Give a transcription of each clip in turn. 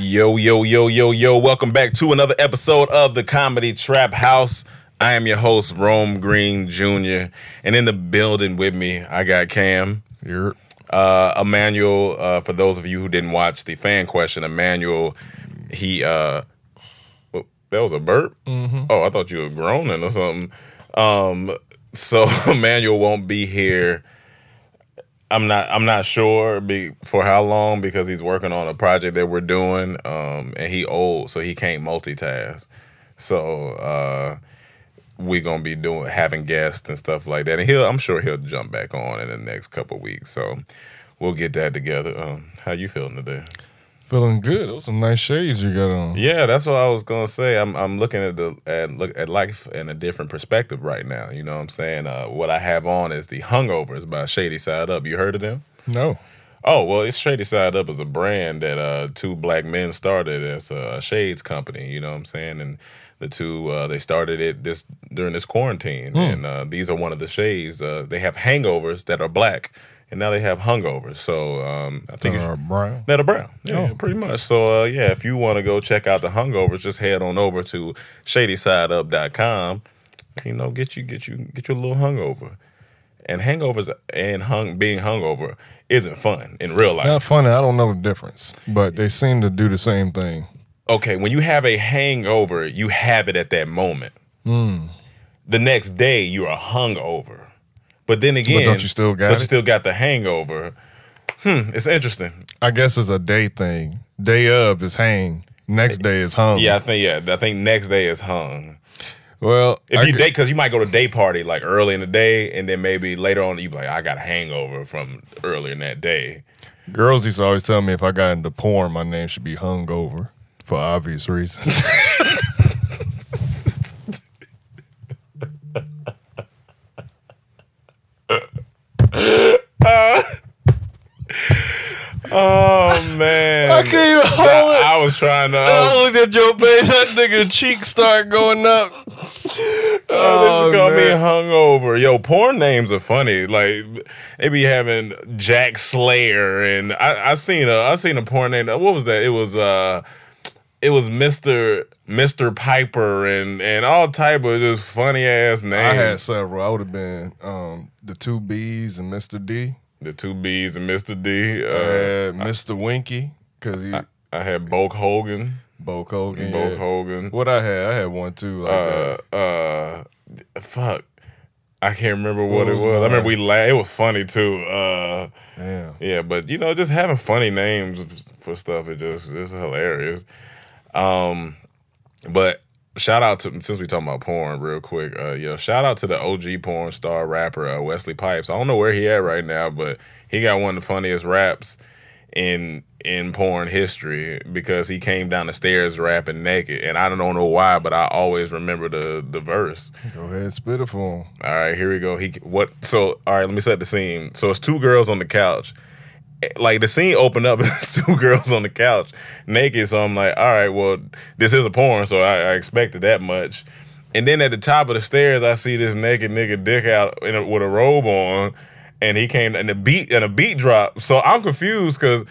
Yo, yo, yo, yo, yo. Welcome back to another episode of the Comedy Trap House. I am your host, Rome Green Jr. And in the building with me, I got Cam. You're Uh, Emmanuel, uh, for those of you who didn't watch the fan question, Emmanuel, he, uh, oh, that was a burp? Oh, I thought you were groaning or something. Um, so Emmanuel won't be here. I'm not. I'm not sure be, for how long because he's working on a project that we're doing, um, and he old, so he can't multitask. So uh, we're gonna be doing having guests and stuff like that, and he'll. I'm sure he'll jump back on in the next couple weeks. So we'll get that together. Um, how you feeling today? Feeling good. Those some nice shades you got on. Yeah, that's what I was gonna say. I'm I'm looking at the at look at life in a different perspective right now. You know what I'm saying? Uh, what I have on is the Hungovers by Shady Side Up. You heard of them? No. Oh well, it's Shady Side Up is a brand that uh, two black men started as a shades company. You know what I'm saying? And the two uh, they started it this during this quarantine, and uh, these are one of the shades. Uh, they have hangovers that are black, and now they have hungovers. So um, I think That you are brown. brown. Yeah, Oh. pretty much. So uh, yeah, if you want to go check out the hungovers, just head on over to shadysideup.com. You know, get you get you get you a little hungover. And hangovers and hung being hungover isn't fun in real life. Not funny. I don't know the difference, but they seem to do the same thing. okay, when you have a hangover, you have it at that moment. Hmm. The next day, you are hungover. But then again, but don't you still got but it? you still got the hangover. Hmm, it's interesting. I guess it's a day thing. Day of is hang. Next day is hung. Yeah, I think yeah, I think next day is hung. Well, If I you date, because you might go to day party like early in the day, and then maybe later on you be like, I got a hangover from earlier in that day. girls used to always tell me if I got into porn, my name should be hungover for obvious reasons. Oh man, I can't even hold it. I was trying to. I looked at your face. That nigga cheek start going up. Oh, Oh, call me man. hungover. Yo, porn names are funny. Like they be having Jack Slayer, and I, I seen a I seen a porn name. What was that? It was uh, it was Mister Mister Piper, and and all type of just funny ass names. I had several. I would have been um, the two B's and Mr. D. the two B's and Mister D. I Uh, had Mr. Winky because he I had Bulk Hogan. Bulk Hogan. Bulk yeah. Hogan. What I had, I had one too. Like uh, that. uh, fuck. I can't remember what, What it was was. I remember we laughed. It was funny too. Uh, Damn. yeah, but you know, just having funny names for stuff it just it's hilarious. Um, but shout out to since we talking about porn real quick. Uh, yo, shout out to the OG porn star rapper uh, Wesley Pipes. I don't know where he at right now, but he got one of the funniest raps in in porn history because he came down the stairs rapping naked, and I don't know why, but I always remember the the verse. Go ahead, spit it for him. All right, here we go. He what? So all right, let me set the scene. So it's two girls on the couch, like the scene opened up and two girls on the couch naked. So I'm like, all right, well, this is a porn, so I, I expected that much. And then at the top of the stairs, I see this naked nigga dick out a, with a robe on, and he came and the beat and a beat drop. So I'm confused because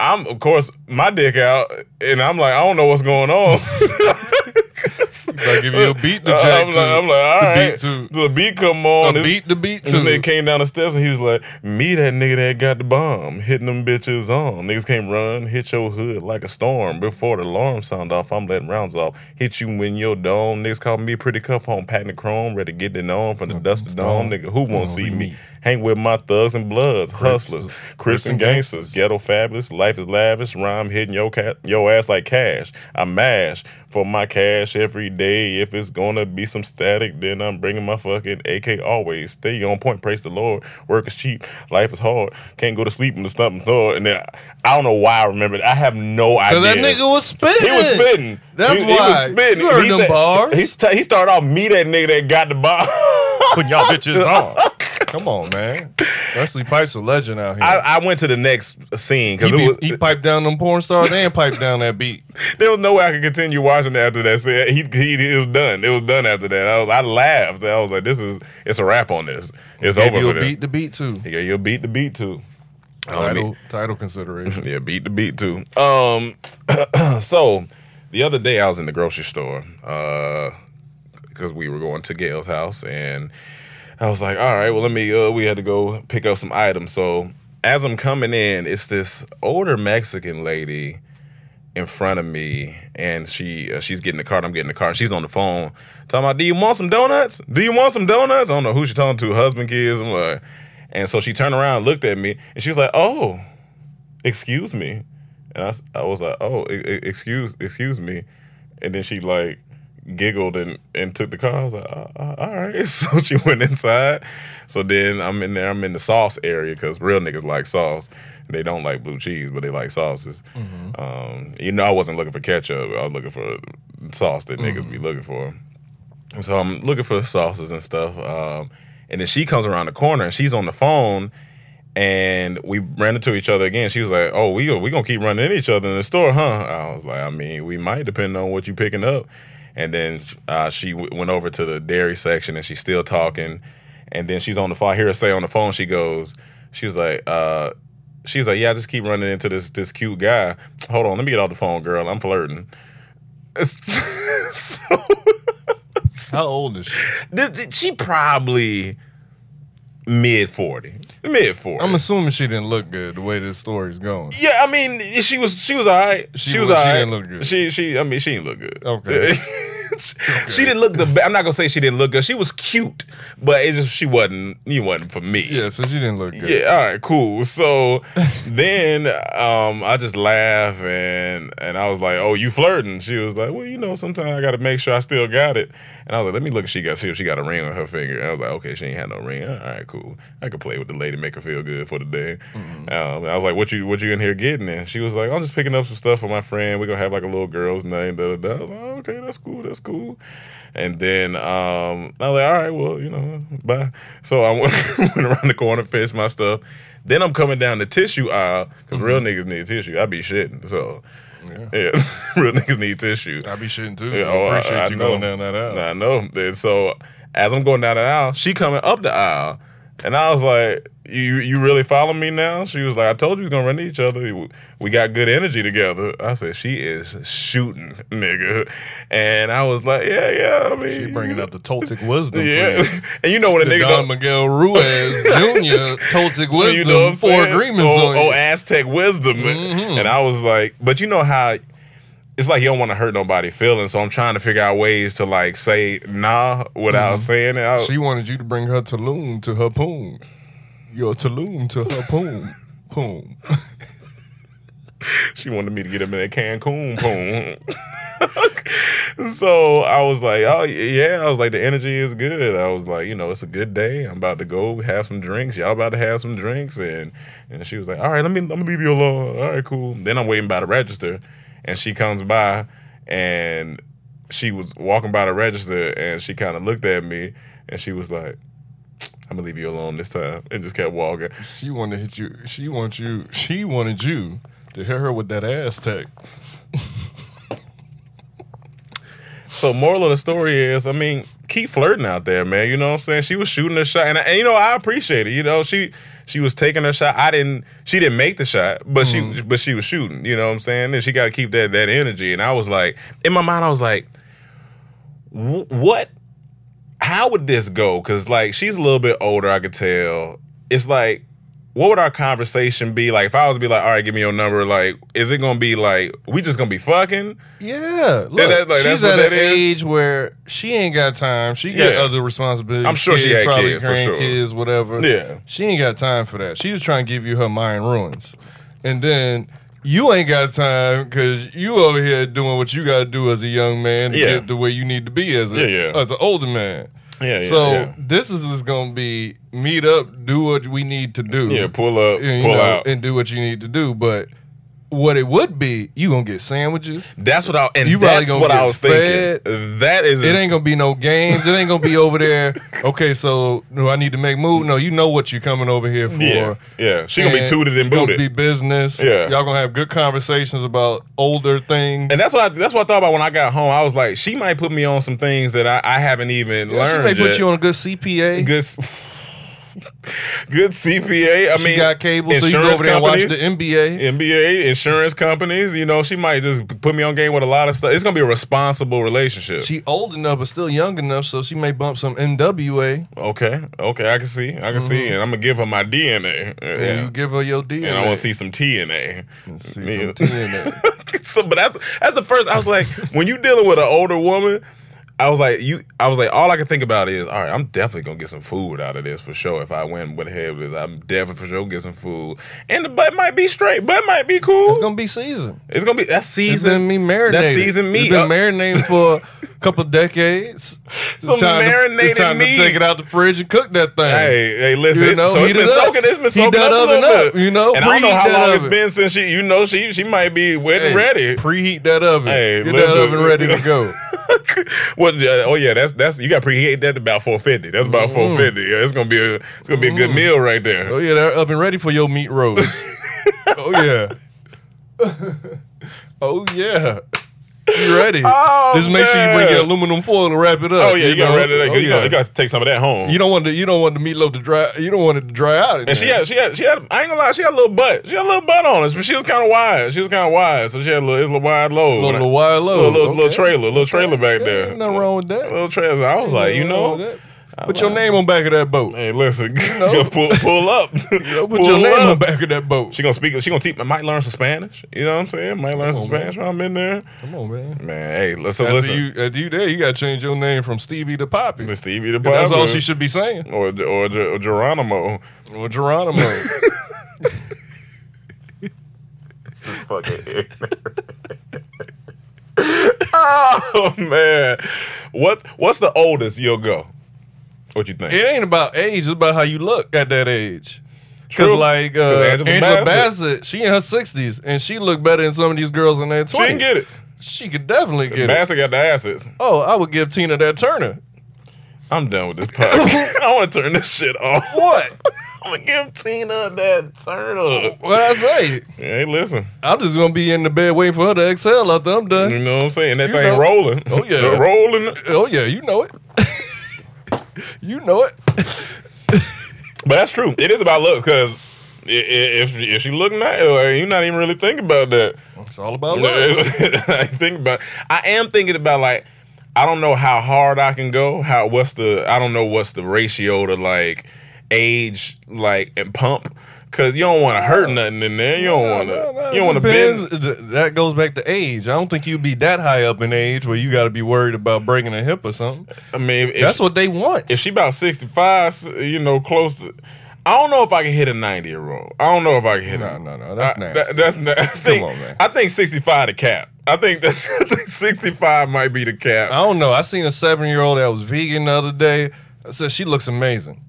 I'm of course my dick out, and I'm like, I don't know what's going on. Like give you a beat to jack I'm like, I'm like, all the right. beat to. The beat come on. A this- beat the beat This to. nigga came down the steps and he was like, "Me that nigga that got the bomb, hitting them bitches on. Niggas came run, hit your hood like a storm. Before the alarm sound off, I'm letting rounds off. Hit you in your dome. Niggas call me pretty cuff home, packing the chrome, ready to get it on from the dust to dawn. Nigga, who won't see me? Hang with my thugs and bloods, hustlers, and gangsters, ghetto fabulous. Life is lavish. Rhyme hitting your cat, your ass like cash. I mash for my cash every day. If it's gonna be some static, then I'm bringing my fucking AK always. Stay on point. Praise the Lord. Work is cheap. Life is hard. Can't go to sleep in the stump and thought. And then I don't know why I remember. it. I have no idea. Cause that nigga was spitting. He was spitting. That's he, why. He was spitting. You heard he them said- bars. He, he started off me that nigga that got the bomb. Putting y'all bitches on. Come on, man. Wesley Pipe's a legend out here. I, I went to the next scene because be, he piped down them porn stars and piped down that beat. there was no way I could continue watching after that. So he, he it was done. It was done after that. I was I laughed. I was like, this is it's a wrap on this. It's over you for a beat the beat too. He gave you a beat the beat too. Um, Title, title consideration. Yeah, beat the beat too. Um, so the other day I was in the grocery store because we were going to Gail's house, and I was like, all right, well, let me. Uh, we had to go pick up some items. So as I'm coming in, it's this older Mexican lady in front of me, and she uh, she's getting the car. I'm getting the car, she's on the phone talking about, "Do you want some donuts? Do you want some donuts?" I don't know who she's talking to, husband, kids. I'm like, and so she turned around, looked at me, and she was like, "Oh." excuse me and I was like oh excuse excuse me and then she like giggled and, and took the car. I was like uh, uh, all right. So she went inside. So then i'm in there. I'm in the sauce area because real niggas like sauce. They don't like blue cheese but they like sauces. Um, you know i wasn't looking for ketchup. I was looking for sauce that niggas be looking for. And so I'm looking for sauces and stuff. Um, and then she comes around the corner and she's on the phone and we ran into each other again. She was like, "Oh, we we gonna keep running into each other in the store, huh?" I was like, "I mean, we might, depending on what you picking up." And then uh, she w- went over to the dairy section and she's still talking. And then she's on the phone. I hear her say on the phone, she goes, "She was like." uh She's like, yeah, I just keep running into this this cute guy. Hold on, let me get off the phone, girl. I'm flirting. so, How old is she? she probably mid forty, mid forty. I'm assuming she didn't look good the way this story's going. yeah, I mean, she was she was all right. She She, was was- all she didn't look good. She she I mean she didn't look good. Okay. she didn't look the. Be- I'm not gonna say she didn't look good. She was cute, but it just she wasn't. You wasn't for me. Yeah, so she didn't look good. Yeah, all right, cool. So then um, I just laugh and and I was like, "Oh, you flirting?" She was like, "Well, you know, sometimes I got to make sure I still got it." And I was like, "Let me look if she got see if she got a ring on her finger." And I was like, "Okay, she ain't had no ring. All right, cool. I could play with the lady, make her feel good for the day." Um, I was like, "What you what you in here getting?" And she was like, "I'm just picking up some stuff for my friend. We're gonna have like a little girl's night." Da, da, da. I was like, "Oh, okay, that's cool. That's cool." And then um, I was like, all right, well, you know, bye. So I went, went around the corner, finished my stuff. Then I'm coming down the tissue aisle because real niggas need tissue. I be shitting. So, Yeah. yeah, real niggas need tissue. I be shitting too. So Yeah, oh, I appreciate I- I you know. going down that aisle. I know. Then so as I'm going down the aisle, she coming up the aisle. And I was like, you you really follow me now? She was like, I told you we gonna run into each other. We got good energy together. I said, she is shooting, nigga. And I was like, yeah, yeah. I mean, She bringing up the Toltec wisdom. yeah. And you know when a nigga Don Miguel Ruiz Jr. Toltec wisdom. you know what I'm four saying? agreements oh, on oh. Aztec wisdom. Mm-hmm. And I was like, but you know how it's like you don't want to hurt nobody feelings, so I'm trying to figure out ways to like say nah without saying it. I, Mm-hmm. She wanted you to bring her Tulum to her poom. Your Tulum to her poom. Poom. She wanted me to get him in that Cancun poom. so I was like, oh yeah, I was like, the energy is good. I was like, you know, it's a good day. I'm about to go have some drinks. Y'all about to have some drinks, and and she was like, all right, let me let me leave you alone. All right, cool. Then I'm waiting by the register, and she comes by, and she was walking by the register, and she kind of looked at me, and she was like. I'm gonna leave you alone this time, and just kept walking. She wanted to hit you. She wants you. She wanted you to hit her with that Aztec. So moral of the story is, I mean, keep flirting out there, man. You know what I'm saying? She was shooting her shot, and, and you know I appreciate it. You know she she was taking her shot. I didn't. She didn't make the shot, but she mm. but she was shooting. You know what I'm saying? And she got to keep that that energy. And I was like, in my mind, I was like, what? How would this go? Because like she's a little bit older, I could tell. It's like. What would our conversation be like if I was to be like, all right, give me your number? Like, is it gonna be like we just gonna be fucking? Yeah, look, that- like, she's at an age where she ain't got time. She got Yeah. other responsibilities. I'm sure she had probably kids, for sure. whatever. Yeah. she ain't got time for that. She was trying to give you her mind ruins, and then you ain't got time because you over here doing what you got to do as a young man to Yeah. get the way you need to be as a Yeah, yeah. as an older man. Yeah, yeah, so this is just gonna be meet up, do what we need to do. Yeah, pull up, pull know, out. and do what you need to do. But what it would be, you gonna get sandwiches. That's what I and You that's gonna what I was fed. thinking. That is It ain't gonna be no games. It ain't gonna be over there. Okay, so do I need to make move? No, you know what you're coming over here for. Yeah, yeah. She gonna be tooted and booted. be business. Yeah. y'all gonna have good conversations about older things. and that's what I that's what I thought about when I got home. I was like, she might put me on some things that I, I haven't even Yeah, learned. she may put you on a good CPA. good, good CPA. I mean she mean, got cable, so you go over there and watch the NBA. NBA, insurance companies. You know, she might just put me on game with a lot of stuff. It's gonna be a responsible relationship. She old enough, but still young enough, so she may bump some NWA. okay, okay, I can see, I can see, mm-hmm. and I'm gonna give her my DNA. And Yeah. you give her your DNA. And I want to see some TNA. See Yeah. some TNA. so, but that's that's the first. I was like, when you dealing with an older woman, I was like, you. I was like, all I can think about is, all right, I'm definitely gonna get some food out of this for sure. If I win with head with this, I'm definitely for sure get some food. And the butt might be straight, butt might be cool. It's gonna be seasoned. It's gonna be that's It's season. me marinated. That's seasoned meat. It's been Uh, marinated for a couple decades. It's Some to- marinated it's time meat. to take it out the fridge and cook that thing. Hey, hey, listen. You know, so it's been it up. soaking. It's been Heat soaking that up a oven little up, you know, And I don't know how that long it's been since she. You know, she she might be wet and ready. Preheat that oven. Hey, Get listen. that oven ready to go. What? uh, oh yeah, that's that's you got to preheat that about four fifty. That's about four fifty. Yeah, it's gonna be a it's gonna be a good meal right there. Oh yeah, that oven ready for your meat roast. oh yeah. oh yeah. You ready? Oh, Just make sure you bring your aluminum foil to wrap it up. Oh yeah, you, got know? ready. To, Oh, you, got, yeah. you got to take some of that home. You don't want the you don't want the meatloaf to dry. You don't want it to dry out. and she had, she had, she had. I ain't gonna lie, she had a little butt. She had a little butt on us, but she was kind of wide. She was kind of wide, so she had a little, it was a little wide load. little, little wide load. little, little, little Okay. trailer, little trailer back Yeah, there. Nothing wrong with that. A Little trailer. I was like, you Ain't nothing wrong know, that. Put your name on back of that boat. hey, listen, know? pull, pull up. You know, put Pull your name up. on back of that boat. She gonna speak. She gonna teach. I might learn some Spanish. You know what I'm saying? Might learn some on, man. Spanish while I'm in there. Come on, man. Man, hey, listen, After listen. you, after you there, you got to change your name from Stevie to Poppy. Miss Stevie to Poppy. That's all she should be saying. or or, or Geronimo. Or Geronimo. fucking ignorant. oh man, what what's the oldest you'll go? What you think? it ain't about age; it's about how you look at that age. Because True. like 'Cause uh, Angela Angela, Bassett- Bassett, she in her sixties, and she look better than some of these girls in their she twenties. can get it. She could definitely get it. Bassett got the assets. Oh, I would give Tina that Turner. I'm done with this podcast. I want to turn this shit off. What? I'm gonna give Tina that turn up. what I say? Hey, listen. I'm just gonna be in the bed waiting for her to exhale after I'm done. You know what I'm saying? That You thing know. rolling. Oh, yeah. rolling. Oh yeah, you know it. you know it. But that's true. It is about looks because if if she look nice, like, you're not even really thinking about that. It's all about looks. I think about. I am thinking about like. I don't know how hard I can go. How what's the? I don't know what's the ratio to like age, like and pump. Cause you don't want to hurt nothing in there. You don't want to. No, no, you don't want to bend. That goes back to age. I don't think you'd be that high up in age where you got to be worried about breaking a hip or something. I mean, if, That's what they want. if she about sixty five, you know, close to. I don't know if I can hit a ninety year old. I don't know if I can hit. No, a, no, no, that's I- nasty. that- that's na- I think, on, man. I think sixty five the cap. I think that I think sixty five might be the cap. I don't know. I seen a seven year old that was vegan the other day. I said she looks amazing.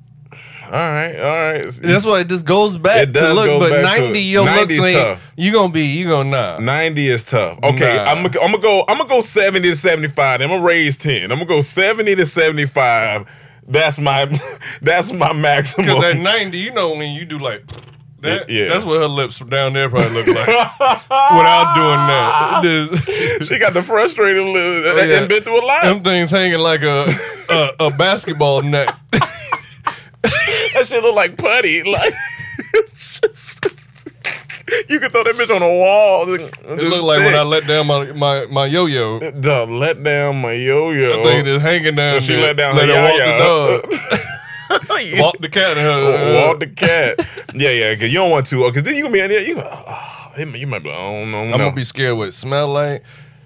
All right, all right. That's why it just goes back It does to look. go but back to- ninety, your 90 looks is ain't. tough. You gonna be. You gonna nah. Ninety is tough. Okay, Nah. I'm gonna I'm gonna go I'm gonna go seventy to seventy five. I'm gonna raise ten. I'm gonna go seventy to seventy five. That's my that's my maximum. Because at 90, you know when you do like that, Yeah. that's what her lips down there probably look like without doing that. She got the frustrated lips Oh, yeah. and been through a lot. them things hanging like a a, a basketball net. That shit look like putty. Like it's just- you can throw that bitch on a wall. It looked like when I let down my my, my yo yo. Duh, let down my yo yo. The thing that's hanging down. She let down let her her walk the dog. walk the cat. Her, Walk the cat. Yeah, yeah, because you don't want to. Because then you gonna be in there. You, oh, you might be. like, Oh no, I'm no. gonna be scared what it smell like.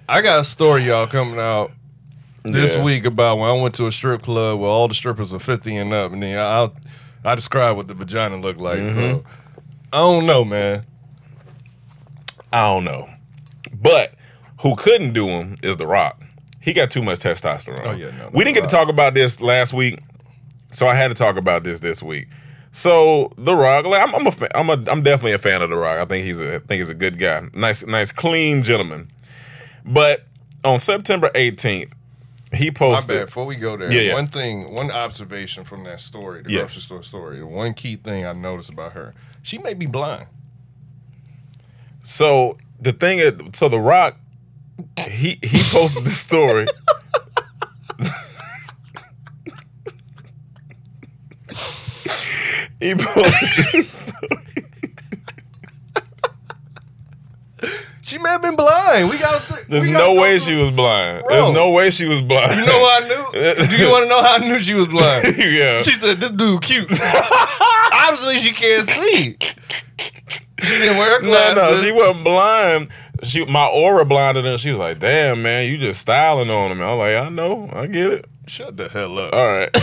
I got a story, y'all, coming out this Yeah. week about when I went to a strip club where all the strippers are 50 and up, and then I I describe what the vagina looked like. So Mm-hmm. I don't know, man. I don't know. But who couldn't do him is The Rock. He got too much testosterone. Oh, yeah, no, no, we didn't get to talk about this last week, so I had to talk about this this week. So The Rock, like, I'm, I'm a, I'm a, I'm definitely a fan of The Rock. I think he's a, I think he's a good guy. Nice, nice, clean gentleman. But on September 18th, he My posted. bad. Before we go there, Yeah, yeah. one thing, one observation from that story, the Yeah. grocery store story, one key thing I noticed about her, she may be blind. So the thing is, so The Rock, he he posted the story. he posted this story. She may have been blind. We got. Th- There's we no way she was blind. Bro. There's no way she was blind. You know what I knew? Do you want to know how I knew she was blind? yeah. She said, "This dude cute." Obviously, she can't see. She didn't wear her no, glasses. no, she wasn't blind. She, my aura blinded her. She was like, "Damn, man, you just styling on him." I was like, "I know, I get it." Shut the hell up. All right.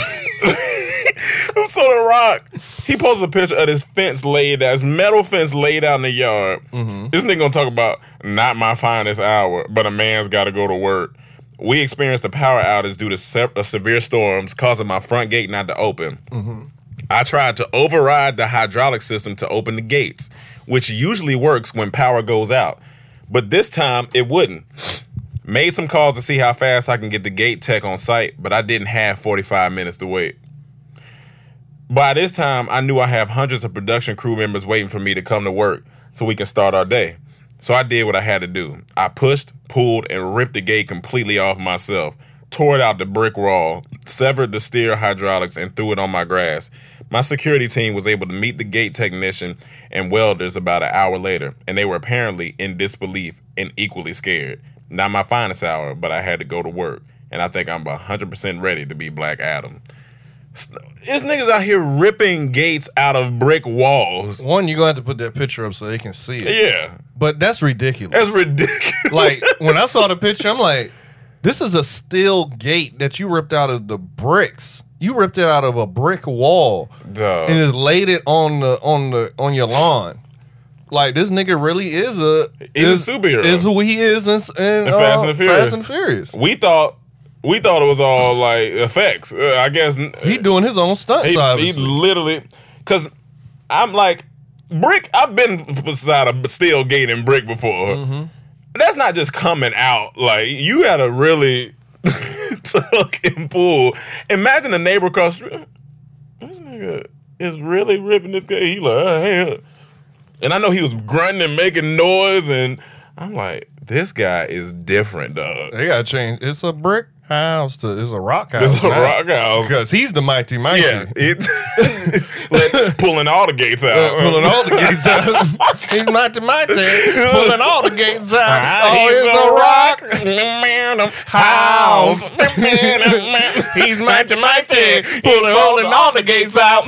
I'm so the Rock, he posted a picture of this fence laid out, this metal fence laid out in the yard. Mm-hmm. This nigga gonna talk about not my finest hour, but a man's got to go to work. We experienced a power outage due to se- uh, severe storms, causing my front gate not to open. I tried to override the hydraulic system to open the gates, which usually works when power goes out. But this time it wouldn't. Made some calls to see how fast I can get the gate tech on site, but I didn't have 45 minutes to wait. By this time, I knew I have hundreds of production crew members waiting for me to come to work so we can start our day. So I did what I had to do. I pushed, pulled, and ripped the gate completely off myself, tore it out the brick wall, severed the steer hydraulics, and threw it on my grass. My security team was able to meet the gate technician and welders about an hour later, and they were apparently in disbelief and equally scared. Not my finest hour, but I had to go to work, and I think I'm 100% ready to be Black Adam. This niggas out here ripping gates out of brick walls. One, you're gonna have to put that picture up so they can see it. Yeah, But that's ridiculous. that's ridiculous. like when I saw the picture, I'm like, this is a steel gate that you ripped out of the bricks. You ripped it out of a brick wall Duh. and just laid it on the on the on your lawn. Like this nigga really is a He's a is, superhero. Is who he is in, in, In uh, Fast and the Furious. Fast and Furious. we thought we thought it was all like effects. Uh, I guess He doing his own stunts. he, he literally because I'm like brick. I've been beside a steel gate and brick before. Mm-hmm. That's not just coming out. Like you gotta really tuck and pull. Imagine a neighbor across. This nigga is really ripping this guy. He like, oh, hey. And I know he was grunting and making noise, and I'm like, this guy is different, dog. they gotta change. It's a brick house to it's a rock house. Is a now. rock house. because he's the mighty mighty. Yeah, it like, pulling all the gates out. Uh, pulling all the gates out. he's mighty mighty. Pulling all the gates out. Ah, oh, he's it's a a rock. house. He's mighty mighty. Pulling all, all the gates out.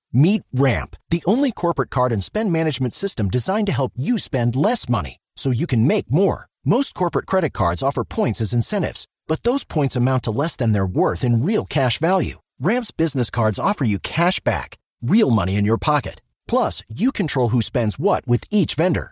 Meet Ramp, the only corporate card and spend management system designed to help you spend less money so you can make more. Most corporate credit cards offer points as incentives, but those points amount to less than their worth in real cash value. Ramp's business cards offer you cash back, real money in your pocket. Plus, you control who spends what with each vendor.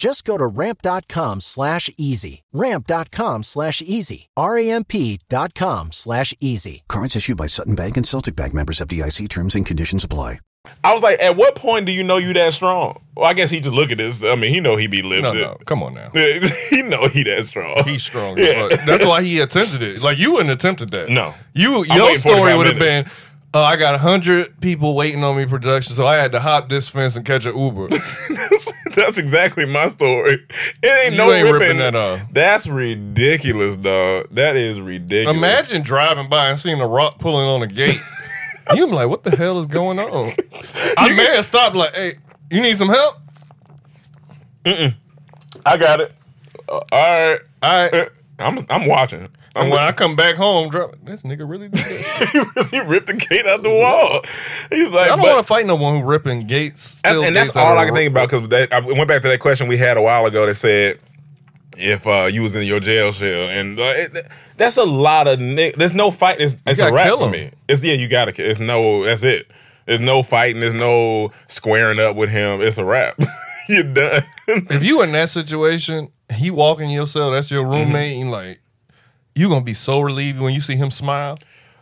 Just go to ramp.com slash easy. Ramp.com slash easy. R-A-M-P dot com slash easy. Cards issued by Sutton Bank and Celtic Bank members of FDIC terms and conditions apply. I was like, at what point do you know you that strong? Well, I guess he just look at this. I mean, he know he be lived No, it. no, come on now. he know he that strong. He's strong. Yeah. That's why he attempted it. Like you wouldn't attempted that. No. You I'm your story would have been. Uh, I got hundred people waiting on me production, so I had to hop this fence and catch an Uber. that's, that's exactly my story. It ain't You no ain't ripping, ripping that off. That's ridiculous, dog. That is ridiculous. Imagine driving by and seeing a rock pulling on a gate. you be like, what the hell is going on? I may have stopped like, hey, you need some help? I got it. Uh, all right. All right. Uh, I'm I'm watching. I'm And when I come back home, drop, this nigga really did that. he ripped the gate out the wall. He's like, I don't want to fight no one who ripping gates. That's, and that's all I can think about because I went back to that question we had a while ago that said if uh, you was in your jail cell, and uh, it, that's a lot of. Ni- there's no fight. It's, it's a wrap for me. It's yeah, you gotta. It's no. That's it. There's no fighting. There's no squaring up with him. It's a wrap. You're done. If you in that situation, he walk in your cell, that's your roommate, Mm-hmm. and like, you gonna be so relieved when you see him smile.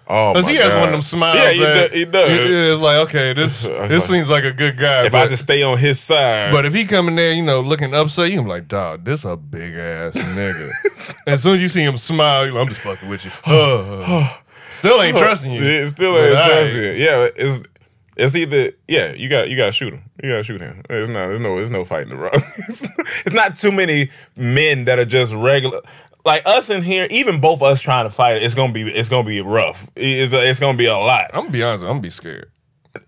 oh, Because he has God. one of them smiles. Yeah, he, that, does, he does. it- It's like, okay, this this seems like a good guy. if but, I just stay on his side, but if he come in there, you know, looking upset, you can be like, dog, this a big ass nigga. as soon as you see him smile, you're like, I'm just fucking with you. Still ain't trusting you. It still ain't all trusting right. you. Yeah, it's it's either yeah, you got you got to shoot him. You got to shoot him. There's no there's no there's no fighting around. it's, it's not too many men that are just regular. Like us in here, even both of us trying to fight, it's gonna be it's gonna be rough. It's it's gonna be a lot. I'm gonna be honest, I'm gonna be scared.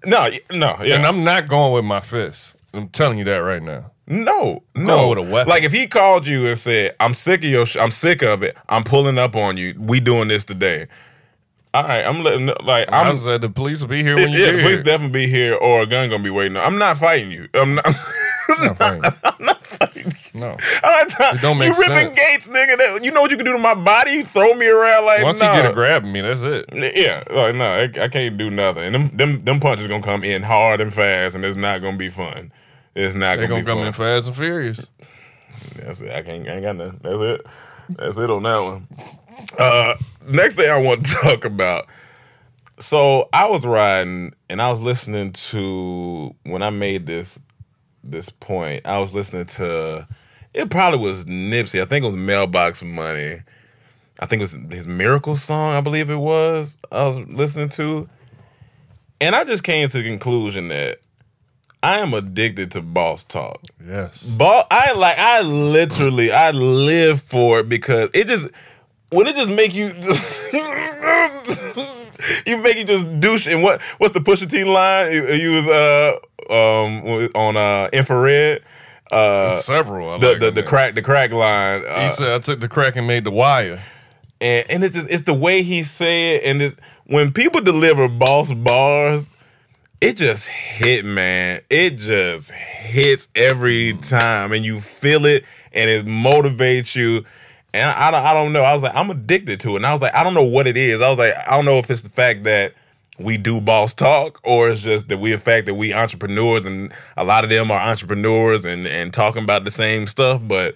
No, no, yeah, And I'm not going with my fist. I'm telling you that right now. no, no. going with a weapon. Like if he called you and said, "I'm sick of your, sh- I'm sick of it. I'm pulling up on you. We doing this today." All right, I'm letting like I'm. I'm said the police will be here when you yeah, the police here. definitely be here or a gun gonna be waiting. I'm not fighting you. I'm not. I'm not fighting. I'm not trying- It don't you make ripping sense. gates, nigga. That, you know what you can do to my body? You throw me around like Once nah. you get a grab me, that's it. Yeah, like no, I, I can't do nothing. And them, them them punches gonna come in hard and fast, and it's not gonna be fun. It's not They're gonna, gonna come fun. in fast and furious. That's it. I can't. I ain't got nothing. That's it. That's it on that one. Uh, next thing I want to talk about. So I was riding and I was listening to when I made this this point. I was listening to it. Probably was Nipsey. I think it was Mailbox Money. I think it was his Miracle song. I believe it was. I was listening to, and I just came to the conclusion that I am addicted to boss talk. Yes. Ball, I like, I literally, I live for it because it just, when it just make you, you make you just douche. And what, what's the Pusha T line? You, you was uh um on uh infrared. Uh, Several. I the like the, the crack the crack line. He Uh, said, I took the crack and made the wire. and and it's just it's the way he said, it, and it's when people deliver boss bars, it just hit, man. It just hits every time, and you feel it, and it motivates you. and I, I don't I don't know. I was like, I'm addicted to it, and I was like, I don't know what it is. I was like, I don't know if it's the fact that we do boss talk or it's just that we the fact that we entrepreneurs and a lot of them are entrepreneurs and and talking about the same stuff, but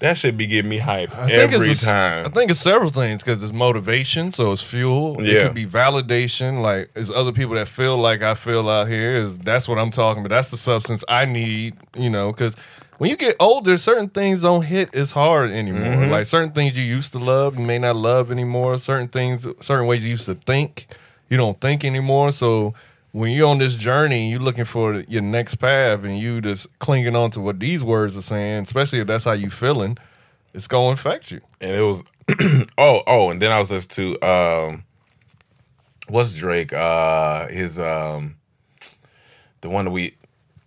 that should be getting me hype I every a- time. I think it's several things because it's motivation, so it's fuel. Yeah. It could be validation, like it's other people that feel like I feel out here. Is that's what I'm talking about? That's the substance I need, you know, because. When you get older, certain things don't hit as hard anymore. Mm-hmm. Like certain things you used to love, you may not love anymore. Certain things, certain ways you used to think, you don't think anymore. So when you're on this journey, you're looking for your next path, and you just clinging on to what these words are saying, especially if that's how you feeling, it's gonna affect you. and it was oh oh and then i was listening to um what's drake uh his um the one that we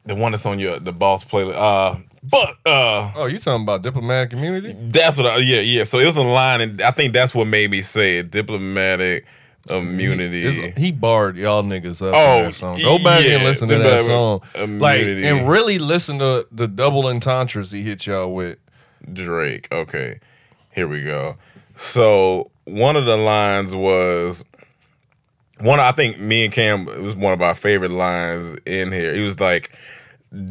the one that's on your the boss playlist uh but uh Oh, you talking about diplomatic immunity? that's what I, yeah yeah so it was a line and i think that's what made me say it diplomatic immunity It's- He barred y'all niggas up. Oh, song. Go back yeah, and listen to that song. Like, immunity. and really listen to the double entendres he hit y'all with. Drake. Okay, here we go. So one of the lines was one. I think me and Cam it was one of our favorite lines in here. He was like,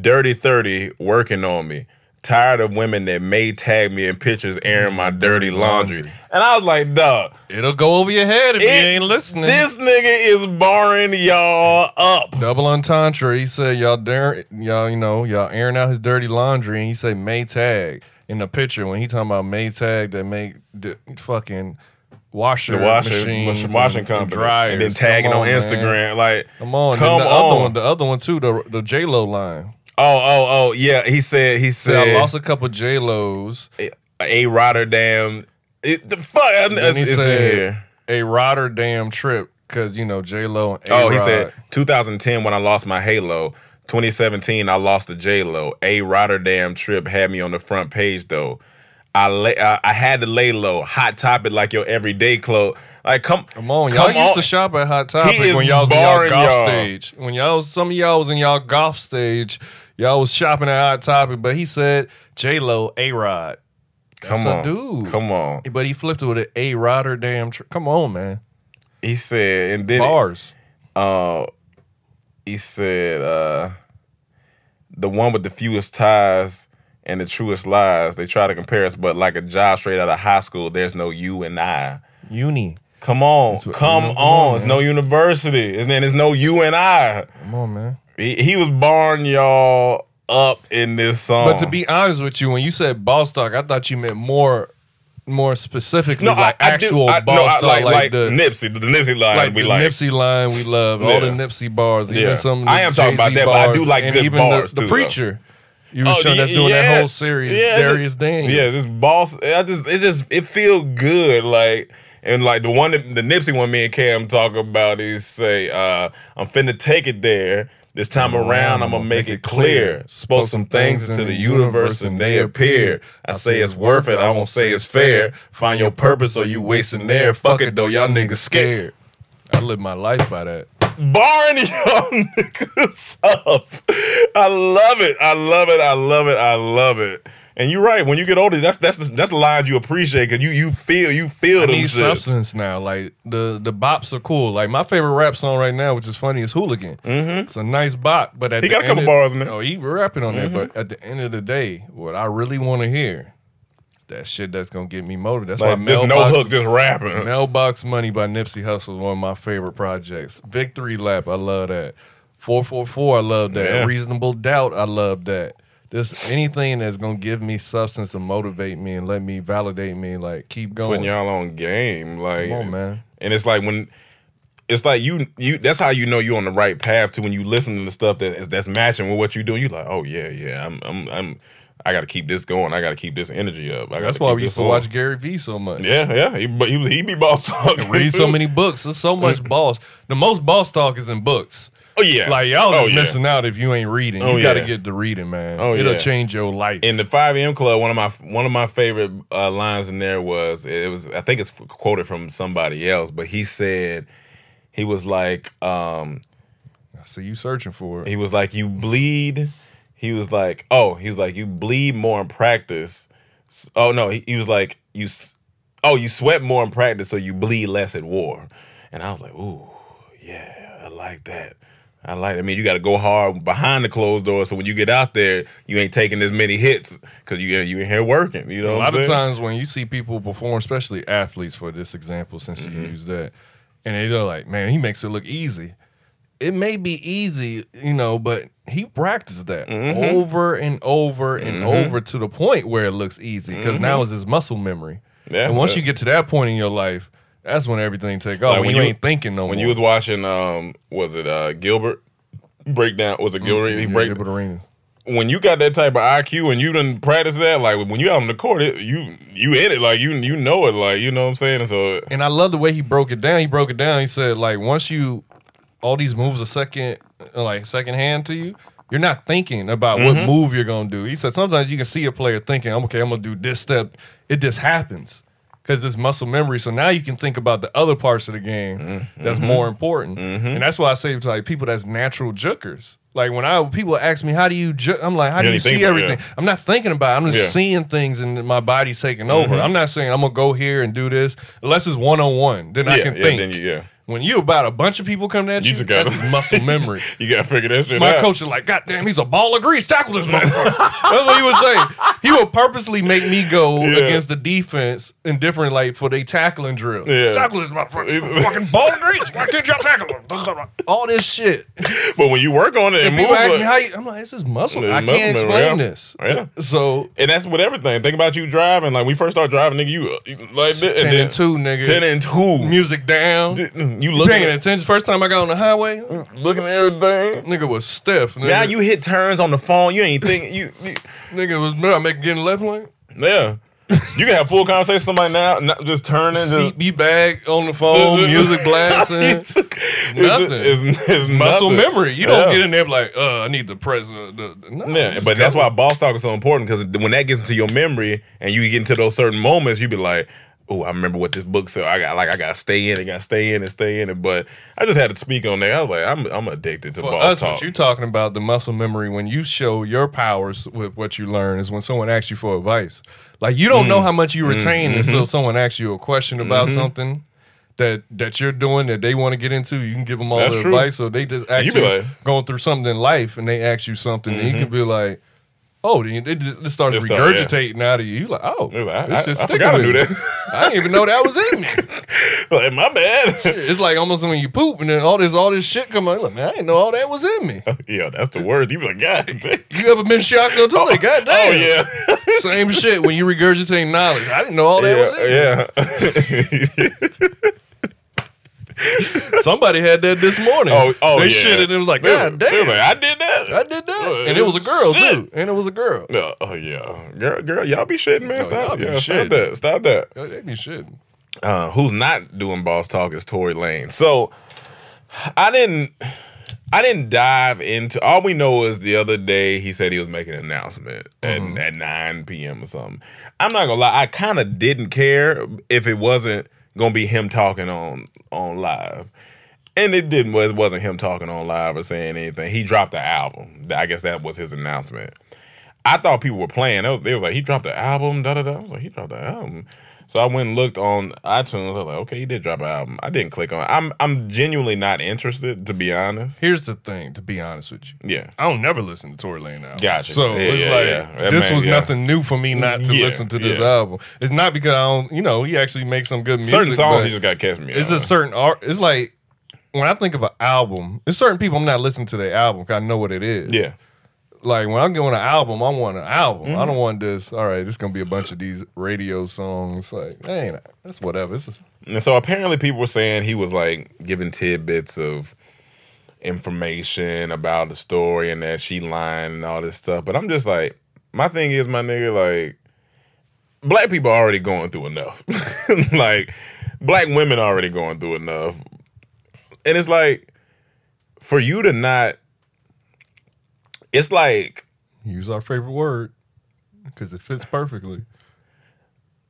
"Dirty thirty working on me." Tired of women that may tag me in pictures airing my dirty mm-hmm. laundry. And I was like, dog, It'll go over your head if you ain't listening. this nigga is barring y'all up. Double entendre. He said y'all dare y'all, you know, y'all airing out his dirty laundry, and he said Maytag in the picture when he talking about Maytag that make the fucking washer, The washing, machines washing and, company, and dryers, and then tagging on, man. Instagram. Like, Come on, come the on. other one, the other one too, the the J Lo line. Oh, oh, oh, yeah. He said, he Said I lost a couple J Los. a Rotterdam. It, the fuck, it's, Then he it's said here. a Rotterdam trip because you know J Lo. and Oh, he said 2010 when I lost my Halo. 2017 I lost the J Lo. A Rotterdam trip had me on the front page though. I lay, I, I had to lay low. Hot topic like your everyday clothes. Like come, Come on, y'all come used on. to shop at Hot Topic when y'all was in y'all golf y'all. stage. When y'all was some of y'all was in y'all golf stage, y'all was shopping at Hot Topic. But he said J Lo, A Rod. Come That's on, dude. come on. But he flipped it with an A Rotterdam. Tr- Come on, man. He said, and then Bars. uh, he said, uh, the one with the fewest ties and the truest lies. They try to compare us, but like a job straight out of high school, there's no you and I. Uni. Come on, come come on, on. no university, and then it's no you and I. Come on, man. He, he was barring y'all up in this song. But to be honest with you, when you said boss talk, I thought you meant more, more specifically no, like I, I do- actual I, boss no, I, talk, like, like, like the Nipsey, the, the Nipsey line like we the like. Nipsey line we love, all the Nipsey bars, even Yeah. some. I am talking about Jay-Z that, but I do like good even bars, the, too, the preacher. You were showing y- that's doing that whole series, Yeah, Dharius just- Daniels. Yeah, this boss. I just it just it feel good like. And like the one, the Nipsey one, me and Cam talk about is say, uh, "I'm finna take it there. This time around, I'm gonna make it clear. Spoke some things into the universe and they appear. I say it's worth it. I won't say it's fair. Find your purpose or you wasting there. Fuck it though, y'all niggas scared. I live my life by that. Barring y'all niggas up. I love it. I love it. I love it. I love it. And you're right. When you get older, that's that's the, that's the lines you appreciate because you you feel you feel I need substance now. Like the the bops are cool. Like my favorite rap song right now, which is funny, is Hooligan. Mm-hmm. It's a nice bop, but at He the got a end couple of- bars in there. Mm-hmm. Oh, he rapping on there, but at the end of the day, what I really want to hear, that shit that's gonna get me motivated. That's Like why there's no hook, just rapping. Mailbox Money by Nipsey Hussle is one of my favorite projects. Victory Lap, I love that. 444, I love that. Yeah. Reasonable Doubt, I love that. Just anything that's gonna give me substance and motivate me and let me validate me, like keep going. Putting y'all on game, like Come on, man. And it's like when it's like you you that's how you know you're on the right path to when you listen to the stuff that that's matching with what you're doing. You're like, oh yeah, yeah, I'm I'm I'm I got to keep this going. I got to keep this energy up. I That's why we used to on. watch Gary Vee so much. Yeah, yeah. He, but he he be boss talking. Read so many books. There's so much boss. The most boss talk is in books. Oh yeah, Like y'all oh, just yeah. missing out if you ain't reading. Oh, you got to yeah. get the reading, man. Oh, It'll yeah. change your life. in the 5 a.m. club, one of my one of my favorite uh, lines in there was it was I think it's quoted from somebody else, but he said he was like um I see you searching for it. he was like you bleed. He was like oh he was like you bleed more in practice. Oh no, he, he was like you oh you sweat more in practice, so you bleed less at war. And I was like, ooh, yeah, I like that. I like. I mean, you got to go hard behind the closed door, so when you get out there, you ain't taking as many hits because you you in here working. You know, a lot of times when you see people perform, especially athletes, for this example, since Mm-hmm. you use that, and they're like, "Man, he makes it look easy." It may be easy, you know, but he practiced that Mm-hmm. over and over and over to the point where it looks easy because now it's his muscle memory. Mm-hmm. Yeah, and once you get to that point in your life, that's when everything take off. Like when, when you, you- ain't thinking no when more. you was watching, um, was it uh, Gilbert breakdown? Was it Gilbert? he Mm-hmm. Yeah, break Gilbert Arenas. when you got that type of IQ and you didn't practice that, like when you out on the court, it, you you in it, like you you know it, like you know what I'm saying. And so and I love the way he broke it down. He broke it down. He said like once you all these moves are second like second hand to you, you're not thinking about what move you're gonna do. He said sometimes you can see a player thinking, "I'm okay, I'm gonna do this step." It just happens because it's muscle memory. So now you can think about the other parts of the game that's more important. And that's why I say to like people that's natural jukers. Like when I people ask me, "How do you?" Ju-? I'm like, "How do Yeah, you you see everything?" yeah. I'm not thinking about. it. I'm just Yeah. seeing things and my body's taking over. I'm not saying I'm gonna go here and do this unless it's one on one. Then I can yeah, think. then you, yeah, When you about a bunch of people coming at You you, just gotta- that's muscle memory. you gotta figure that shit My out. My coach is like, God damn, he's a ball of grease. Tackle this motherfucker. That's what he would say. He would purposely make me go Yeah. against the defense in different, like, for they tackling drill. Yeah. Tackle this motherfucker. fucking ball of grease. Why can't y'all tackle him? All this shit. but when you work on it and, And move, ask like- me how you, I'm like, this is muscle. It's I muscle can't explain yeah. this. Yeah. So and that's with everything. Think about you driving. Like we first started driving, nigga, you uh, like this, 10 and 2, nigga. ten and two. music down. You looking Paying at, attention. First time I got on the highway, looking at everything. nigga was stiff. Nigga, Now you hit turns on the phone. You ain't thinking. You, you nigga was I make getting left lane. yeah. You can have full conversation with somebody now, not just turning. Just, be back on the phone, music blasting. It's, Nothing. It's, it's Muscle nothing. memory. You don't Yeah. get in there like, uh, I need the president. The, the, no, Yeah, but that's why boss talk is so important because when that gets into your memory and you get into those certain moments, you be like, "Oh, I remember what this book said. I got like I got to stay in, and got to stay in and stay in it." But I just had to speak on that. I was like, "I'm I'm addicted to For boss us, talk." what you're talking about, the muscle memory, when you show your powers with what you learn, is when someone asks you for advice. Like you Mm. don't know how much you retain Mm-hmm. until someone asks you a question about something that that you're doing that they want to get into. You can give them all That's the true. advice, So they just ask you you, like- Mm-hmm. going through something in life, and they ask you something, and you can be like. Oh, then it just it starts It start, yeah. regurgitating out of you. You like, oh, It like, I- I- I forgot do me. that. I didn't even know that was in me. like, my bad. It's like almost when you poop and then all this all this shit come out. Like, man, I didn't know all that was in me. yeah, that's the word. You be like, God, damn. You ever been shocked on toilet? Oh, God oh, damn. oh yeah, Same shit when you regurgitate knowledge. I didn't know all that was in me. yeah, yeah. Somebody had that this morning. oh, oh, they yeah. shit and it was like, God damn. I did that. I did that. Uh, And it was a girl shit. too. And it was a girl. No, oh yeah, girl, girl, y'all be shitting, man. Oh, Stop, y'all be yeah, stop that, stop that. Oh, They be shitting. uh, who's not doing boss talk is Tory Lanez. So I didn't I didn't dive into all we know is the other day he said he was making an announcement at, at 9 p.m. or something. I'm not gonna lie, I kind of didn't care if it wasn't gonna be him talking on on live. And it didn't it wasn't him talking on live or saying anything. He dropped the album. I guess that was his announcement. I thought people were playing. Was, they was like, he dropped the album, da da da. I was like, he dropped the album. So I went and looked on iTunes. I was like, okay, he did drop an album. I didn't click on it. I'm I'm genuinely not interested, to be honest. Here's the thing, to be honest with you. Yeah. I don't never listen to Tory Lanez album. Gotcha. So Yeah, it's yeah, like yeah. This man, was nothing new for me not to listen to this album. It's not because I don't, you know, he actually makes some good music. Certain songs he just gotta catch me. It's on. a certain art. It's like when I think of an album, there's certain people I'm not listening to their album because I know what it is. yeah. Like when I'm going an album, I want an album. Mm-hmm. I don't want this. All right, this gonna be a bunch of these radio songs. Like, that's whatever. It's And so apparently people were saying he was like giving tidbits of information about the story and that she lying and all this stuff. But I'm just like, my thing is, my nigga, like, black people are already going through enough. like, black women are already going through enough. And it's like, for you to not, it's like use our favorite word because it fits perfectly.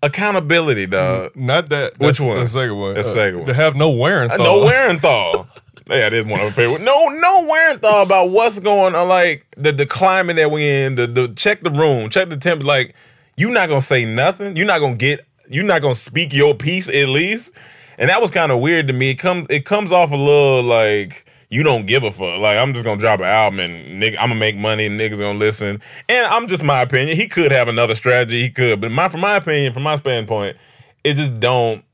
accountability, dog. Not that. Which one? The second one. Uh, The second one. To have no wearing. Uh, no Wearenthal. Yeah, it is one of my favorite. No, no Wearenthal about what's going on, like the the climate that we in. The the check the room, check the temp. Like you're not gonna say nothing. You're not gonna get you're not gonna speak your piece at least. And that was kind of weird to me. It comes it comes off a little like you don't give a fuck. Like I'm just gonna drop an album and nigga, I'm gonna make money and niggas gonna listen. And I'm just my opinion. He could have another strategy. He could, but my from my opinion, from my standpoint, it just don't.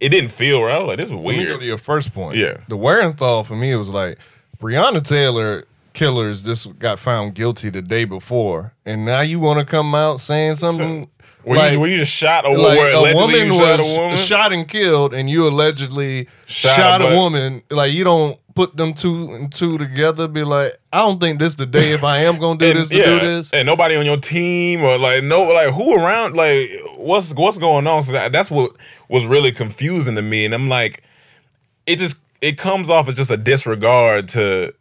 It didn't feel right. I was like, this is Let me go to your first point. Yeah. The Werenthal for me was like Breonna Taylor killers just got found guilty the day before, and now you want to come out saying something Were, like, you, were you just shot or like a woman shot was a woman? shot and killed, and you allegedly Shot shot, a a, woman. Like you don't put them two and two together. Be like, I don't think this the day if I am gonna do and, this to do this. and nobody on your team or like no like who around like what's what's going on so that, that's what was really confusing to me and i'm like it just it comes off as just a disregard to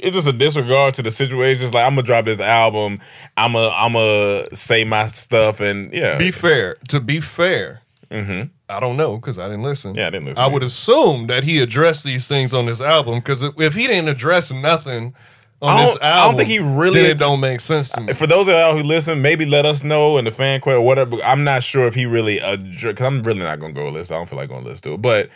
it's just a disregard to the situation just like i'm gonna drop this album i'm gonna i'm gonna say my stuff and yeah Be fair. To be fair, mm-hmm. I don't know because I didn't listen. Yeah, I didn't listen I would assume that he addressed these things on this album because if he didn't address nothing on this don't- I don't think he really- it don't make sense to me. for those of y'all who listen, maybe let us know in the fan quest or whatever. I'm not sure if he really addressed, because I'm really not going to go listen. I don't feel like going to listen to it. But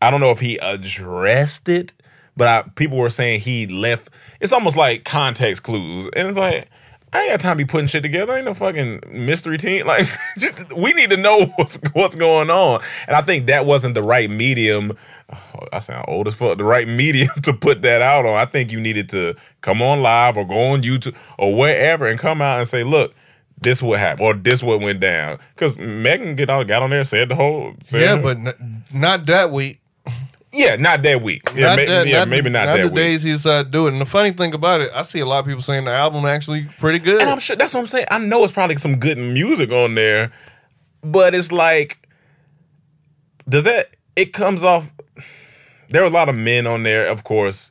I don't know if he addressed it. But I, people were saying he left. It's almost like context clues. And it's like, I ain't got time to be putting shit together. I ain't no fucking mystery team. Like, just, we need to know what's what's going on. And I think that wasn't the right medium. Oh, I sound old as fuck. The right medium to put that out on. I think you needed to come on live or go on YouTube or wherever and come out and say, look, this what happened or this what went down. Because Megan get on, got on there, said the whole. Said yeah, but n- not that week. Yeah, not that week. Yeah, not ma- that, yeah not maybe the, not, not that the week. days he decided to do it. And the funny thing about it, I see a lot of people saying the album actually pretty good. And I'm sure that's what I'm saying. I know it's probably some good music on there, but it's like, does that? It comes off. There are a lot of men on there, of course,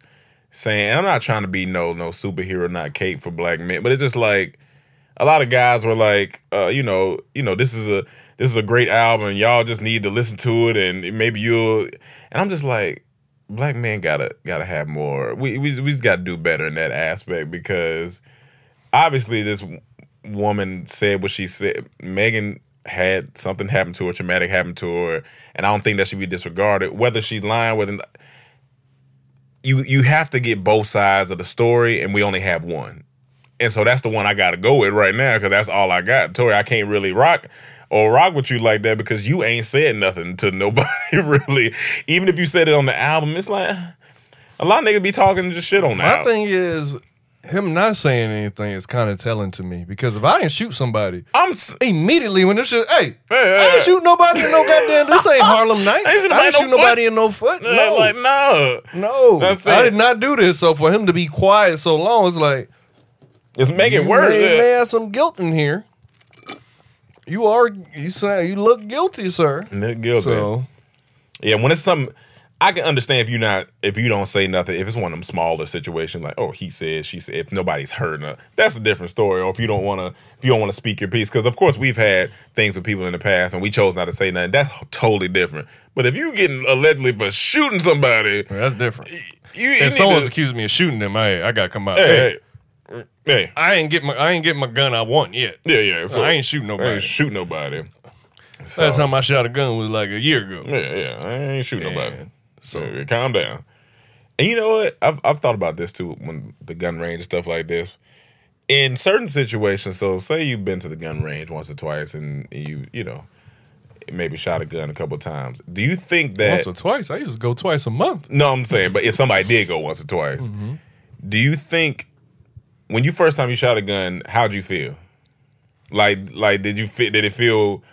saying. And I'm not trying to be no no superhero, not Kate for black men, but it's just like a lot of guys were like, uh, you know, you know, this is a this is a great album. Y'all just need to listen to it, and maybe you'll. And I'm just like, black men gotta gotta have more. We we we just gotta do better in that aspect because obviously this woman said what she said. Megan had something happen to her, traumatic happen to her, and I don't think that should be disregarded. Whether she's lying, whether you you have to get both sides of the story, and we only have one. And so that's the one I got to go with right now because that's all I got. Tori, I can't really rock or rock with you like that because you ain't said nothing to nobody really. Even if you said it on the album, it's like a lot of niggas be talking just shit on that. My thing is, him not saying anything is kind of telling to me because if I didn't shoot somebody, I'm s- immediately when this shit, hey, Hey, I hey, ain't shoot nobody in no goddamn. This ain't Harlem Nights. I ain't shoot I nobody ain't shoot in no nobody foot. in no foot. Yeah, No, like no, no, That's I it. did not do this. So for him to be quiet so long, it's like it's making you worse. may, may have some guilt in here. You are you say you look guilty, sir. Nick Guilty. So Yeah, when it's something I can understand if you not if you don't say nothing. If it's one of them smaller situations, like oh he said, she said. If nobody's hurting her, that's a different story. Or if you don't want to, if you don't want to speak your piece, because of course we've had things with people in the past and we chose not to say nothing. That's totally different. But if you getting allegedly for shooting somebody, that's different. you, you If someone's to, accusing me of shooting them, hey, I gotta come out. hey, Hey, hey, I ain't get my I ain't get my gun I want yet. yeah, yeah. So I ain't shooting nobody. I ain't shoot nobody. So, Last time I shot a gun was like a year ago. Yeah, yeah. I ain't shooting nobody. So yeah, calm down. And you know what? I've I've thought about this too when the gun range and stuff like this. In certain situations, so say you've been to the gun range once or twice and you, you know, maybe shot a gun a couple times. Do you think that Once or twice. I used to go twice a month. No, I'm saying, but if somebody did go once or twice, mm-hmm. do you think when you first time you shot a gun, how'd you feel? Like like did you fit did it feel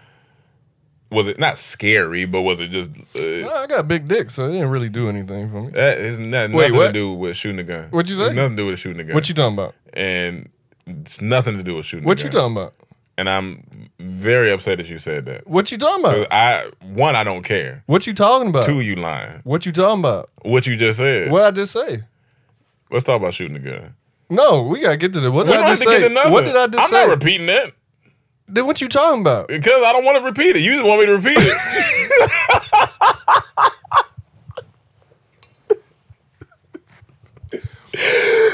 was it not scary, but was it just uh, I got a big dick, so it didn't really do anything for me. That is not, Wait, nothing to do with shooting a gun. What you say? It's nothing to do with shooting a gun. What you talking about? and it's nothing to do with shooting. What you talking about? And I'm very upset that you said that. What you talking about? I one, I don't care. What you talking about? Two, you lying. What you talking about? What you just said. What I just say? Let's talk about shooting a gun. No, we gotta get to the. What did I just say? What did I just I'm say? not repeating that then what you talking about? because I don't want to repeat it. You just want me to repeat it.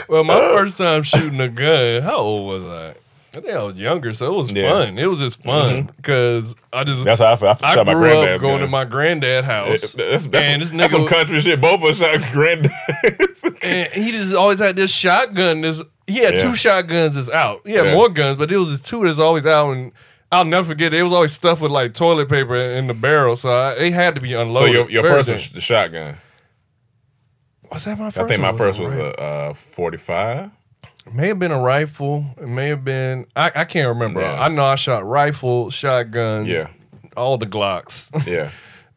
Well, my first time shooting a gun, how old was I? I think I was younger, so it was Yeah. fun. It was just fun because I just That's how I feel. I, I shot my granddad's going gun. to my granddad house. That's, that's, and some, this some country shit. Both of us shot granddad's. and he just always had this shotgun. This he had Yeah. two shotguns that's out. He had Yeah. more guns, but it was just two that's always out. And I'll never forget. It was always stuffed with like toilet paper in the barrel, so I, it had to be so unloaded. your, your first was the shotgun. was that my first? I think my first it was a uh, 45. May have been a rifle. It may have been. I, I can't remember. Yeah. I know I shot rifle, shotguns, Yeah. all the Glocks, Yeah.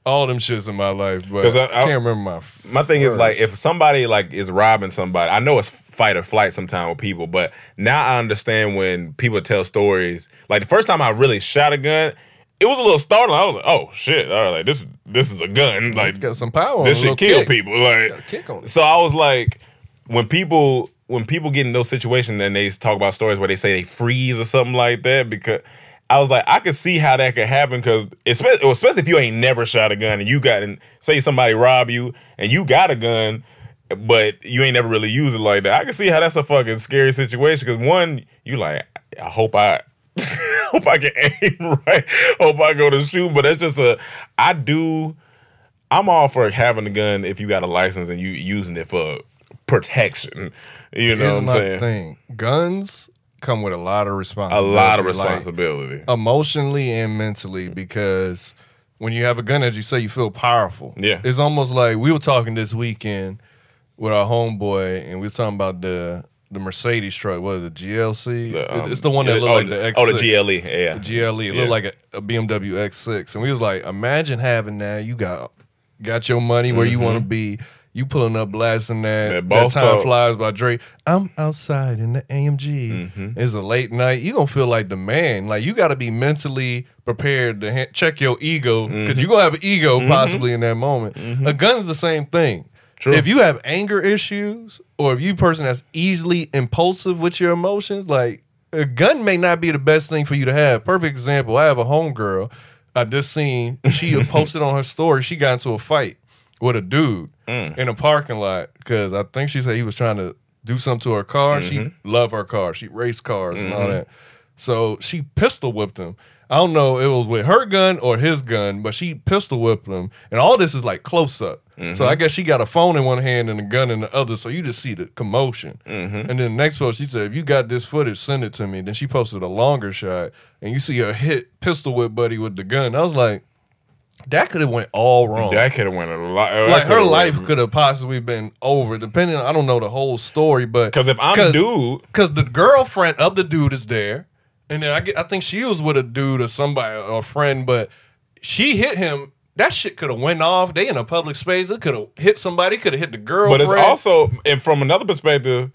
all them shits in my life. But I, I- I- can't remember my. My thing is like if somebody like is robbing somebody, I know it's fight or flight sometime with people, but now I understand when people tell stories. Like the first time I really shot a gun, it was a little startling. I was like, "Oh shit! All right, like this this is a gun. Like It's got some power. this should kill kick. people." Like kick on so, I was like, when people when people get in those situations, then they talk about stories where they say they freeze or something like that because. I was like, I could see how that could happen because, especially, especially if you ain't never shot a gun and you got, and say somebody rob you and you got a gun, but you ain't never really used it like that. I can see how that's a fucking scary situation because one, you like, I hope I, hope I can aim right, hope I go to shoot, but that's just a, I do, I'm all for having a gun if you got a license and you using it for protection. You know Here's what I'm my saying? thing: guns come with a lot of responsibility. A lot of like, responsibility. emotionally and mentally, because when you have a gun, as you say, you feel powerful. Yeah. it's almost like we were talking this weekend with our homeboy, and we were talking about the the Mercedes truck. What is it? GLC. The, um, it's the one that yeah, looked oh, like the X. Oh, the GLE. Yeah. The GLE. It Yeah. looked like a, a BMW X6, and we was like, imagine having that. You got got your money where you want to be. You pulling up blasting that. That That, time talk. flies by Drake. I'm outside in the AMG. Mm-hmm. It's a late night. You gonna feel like the man. Like you got to be mentally prepared to ha- check your ego because Mm-hmm. you gonna have an ego possibly in that moment. A gun's the same thing. True. If you have anger issues, or if you a person that's easily impulsive with your emotions, like a gun may not be the best thing for you to have. Perfect example. I have a homegirl. I just seen she posted on her story. She got into a fight with a dude mm. in a parking lot because I think she said he was trying to do something to her car. She mm-hmm. loved her car. She raced cars and all mm-hmm. that. So she pistol whipped him. I don't know if it was with her gun or his gun, but she pistol whipped him. And all this is like close up. So I mm-hmm. guess she got a phone in one hand and a gun in the other. So you just see the commotion. And then the next post, she said, if you got this footage, send it to me. Then she posted a longer shot and you see her hit pistol whip buddy with the gun. I was like, that could have went all wrong That could have went a lot. like her life could have possibly been over, depending. on I don't know the whole story, but Because if I'm dude, because the girlfriend of the dude is there, and then I get, I think she was with a dude or somebody or a friend, but she hit him. That shit could have went off. They in a public space. It could have hit somebody. Could have hit the girl. But it's also, and from another perspective,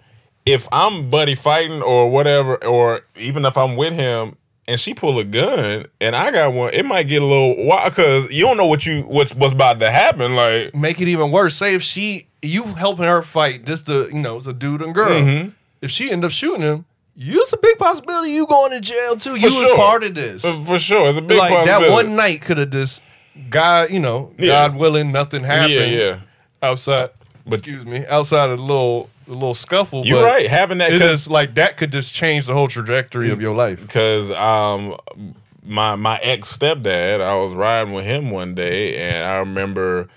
if I'm buddy fighting or whatever, or even if I'm with him and she pull a gun and I got one, it might get a little wild because you don't know what you what's what's about to happen. Like, make it even worse. Say if she you helping her fight, just the you know the dude and girl. Mm-hmm. If she end up shooting him, you it's a big possibility you going to jail too. For you sure. was part of this. for, for sure, it's a big like that one night could have just God, you know, Yeah. God willing, nothing happened. Yeah, yeah. Outside, But- excuse me, outside of the little the little scuffle. You're right. Having that because like that could just change the whole trajectory of your life. because um my my ex stepdad, I was riding with him one day, and I remember